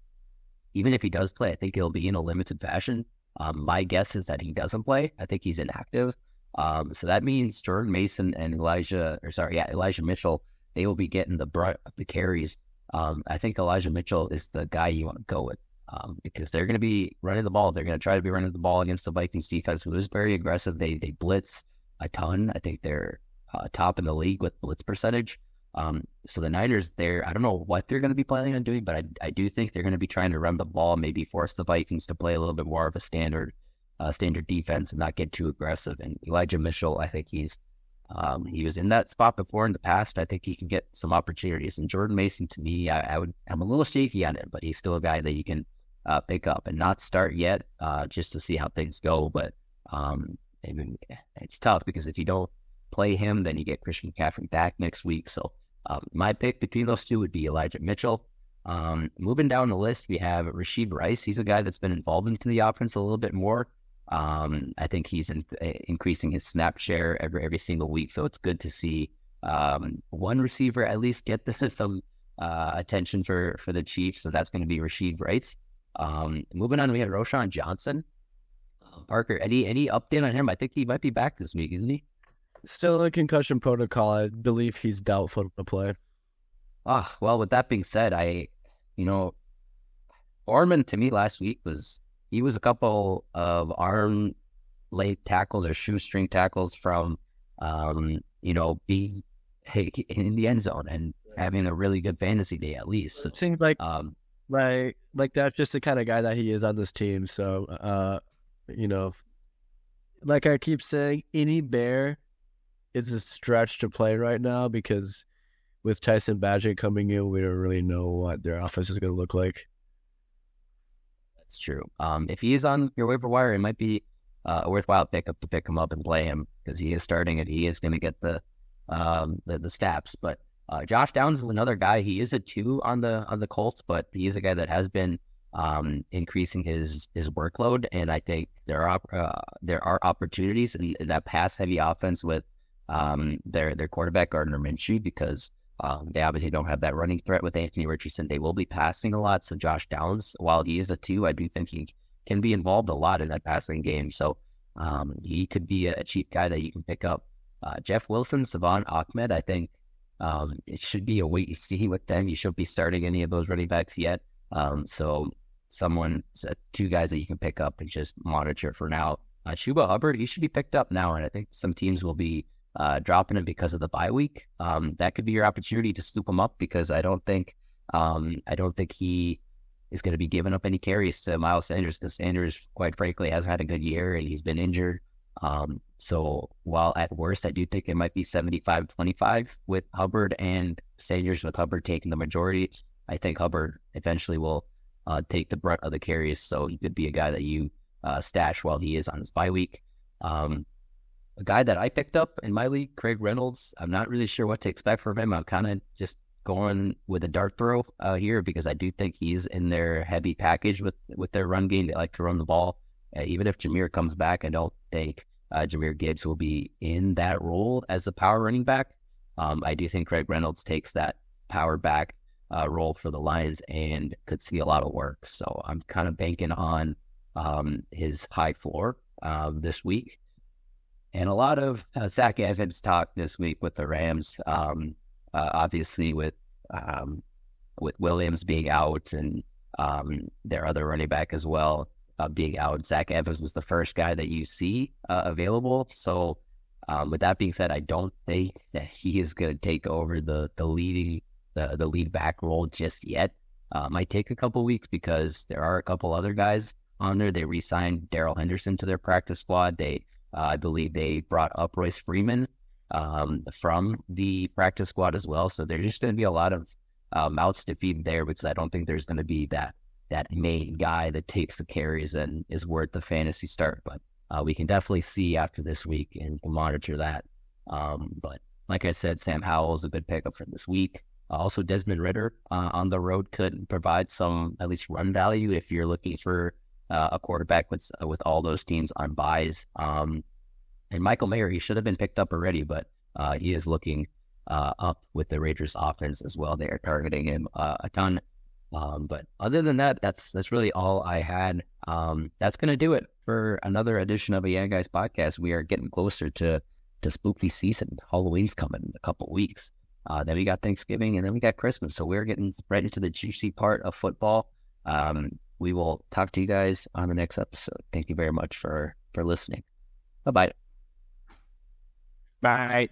even if he does play, I think he'll be in a limited fashion. Um, my guess is that he doesn't play. I think he's inactive. Um, so that means Jordan Mason and Elijah, or sorry, yeah, Elijah Mitchell, they will be getting the brunt of the carries. Um, I think Elijah Mitchell is the guy you want to go with um, because they're going to be running the ball. They're going to try to be running the ball against the Vikings defense, who is very aggressive. They they blitz a ton. I think they're uh, top in the league with blitz percentage. Um, so the Niners, they're I don't know what they're going to be planning on doing, but I I do think they're going to be trying to run the ball, maybe force the Vikings to play a little bit more of a standard uh, standard defense and not get too aggressive. And Elijah Mitchell, I think he's um, he was in that spot before in the past. I think he can get some opportunities. And Jordan Mason, to me, I, I would I'm a little shaky on it, but he's still a guy that you can uh, pick up and not start yet, uh, just to see how things go. But um, I mean, it's tough because if you don't play him, then you get Christian McCaffrey back next week. So um, my pick between those two would be Elijah Mitchell. Um, moving down the list, we have Rashee Rice. He's a guy that's been involved into the offense a little bit more. Um, I think he's in, uh, increasing his snap share every every single week, so it's good to see um, one receiver at least get the, some uh, attention for for the Chiefs. So that's going to be Rashee Rice. Um, moving on, we had Roschon Johnson. Uh, Parker, any any update on him? I think he might be back this week, isn't he? Still in concussion protocol. I believe he's doubtful to play. Ah, well, with that being said, I, you know, Foreman to me last week was he was a couple of arm late tackles or shoestring tackles from, um, you know, being in the end zone and having a really good fantasy day at least. So, It seems like um, like like that's just the kind of guy that he is on this team. So, uh, you know, like I keep saying, any bear is a stretch to play right now because with Tyson Bagent coming in, we don't really know what their offense is going to look like. That's true. Um, if he is on your waiver wire, it might be uh, a worthwhile pickup to pick him up and play him because he is starting and he is going to get the um, the, the. But uh, Josh Downs is another guy. He is a two on the on the Colts, but he is a guy that has been um, increasing his his workload. And I think there are uh, there are opportunities in, in that pass heavy offense with um, their their quarterback Gardner Minshew because um, they obviously don't have that running threat with Anthony Richardson. They will be passing a lot. So Josh Downs, while he is a two, I do think he can be involved a lot in that passing game. So um, he could be a, cheap guy that you can pick up. Uh, Jeff Wilson, Salvon Ahmed, I think um, it should be a wait and see with them. You shouldn't be starting any of those running backs yet. Um, so someone, so two guys that you can pick up and just monitor for now. Uh, Chuba Hubbard, he should be picked up now, and I think some teams will be uh, dropping him because of the bye week. Um, that could be your opportunity to scoop him up because I don't think, um, I don't think he is going to be giving up any carries to Miles Sanders because Sanders, quite frankly, has had a good year and he's been injured. Um, so while at worst, I do think it might be 75 25 with Hubbard and Sanders, with Hubbard taking the majority. I think Hubbard eventually will uh, take the brunt of the carries. So he could be a guy that you uh, stash while he is on his bye week. Um, a guy that I picked up in my league, Craig Reynolds. I'm not really sure what to expect from him. I'm kind of just going with a dart throw uh, here because I do think he's in their heavy package with with their run game. They like to run the ball. Uh, even if Jahmyr comes back, I don't think uh, Jahmyr Gibbs will be in that role as the power running back. Um, I do think Craig Reynolds takes that power back uh, role for the Lions and could see a lot of work. So I'm kind of banking on um, his high floor uh, this week. And a lot of uh, Zach Evans talk this week with the Rams. Um, uh, obviously, with um, with Williams being out and um, their other running back as well uh, being out, Zach Evans was the first guy that you see uh, available. So, um, with that being said, I don't think that he is going to take over the the leading the the lead back role just yet. Uh, might take a couple weeks because there are a couple other guys on there. They re-signed Darrell Henderson to their practice squad. They, uh, I believe, they brought up Royce Freeman um, from the practice squad as well. So there's just going to be a lot of mouths to feed there because I don't think there's going to be that that main guy that takes the carries and is worth the fantasy start. But uh, we can definitely see after this week and monitor that. Um, but like I said, Sam Howell is a good pickup for this week. Uh, also, Desmond Ridder uh, on the road could provide some at least run value if you're looking for uh, a quarterback with with all those teams on buys. Um, and Michael Mayer, he should have been picked up already, but uh, he is looking uh, up with the Raiders offense as well. They are targeting him uh, a ton. Um, but other than that, that's that's really all I had. Um, that's gonna do it for another edition of a Yeah Guys podcast. We are getting closer to to spooky season. Halloween's coming in a couple weeks. Uh, then we got Thanksgiving, and then we got Christmas. So we're getting right into the juicy part of football. Um, we will talk to you guys on the next episode. Thank you very much for for listening. Bye bye. Bye.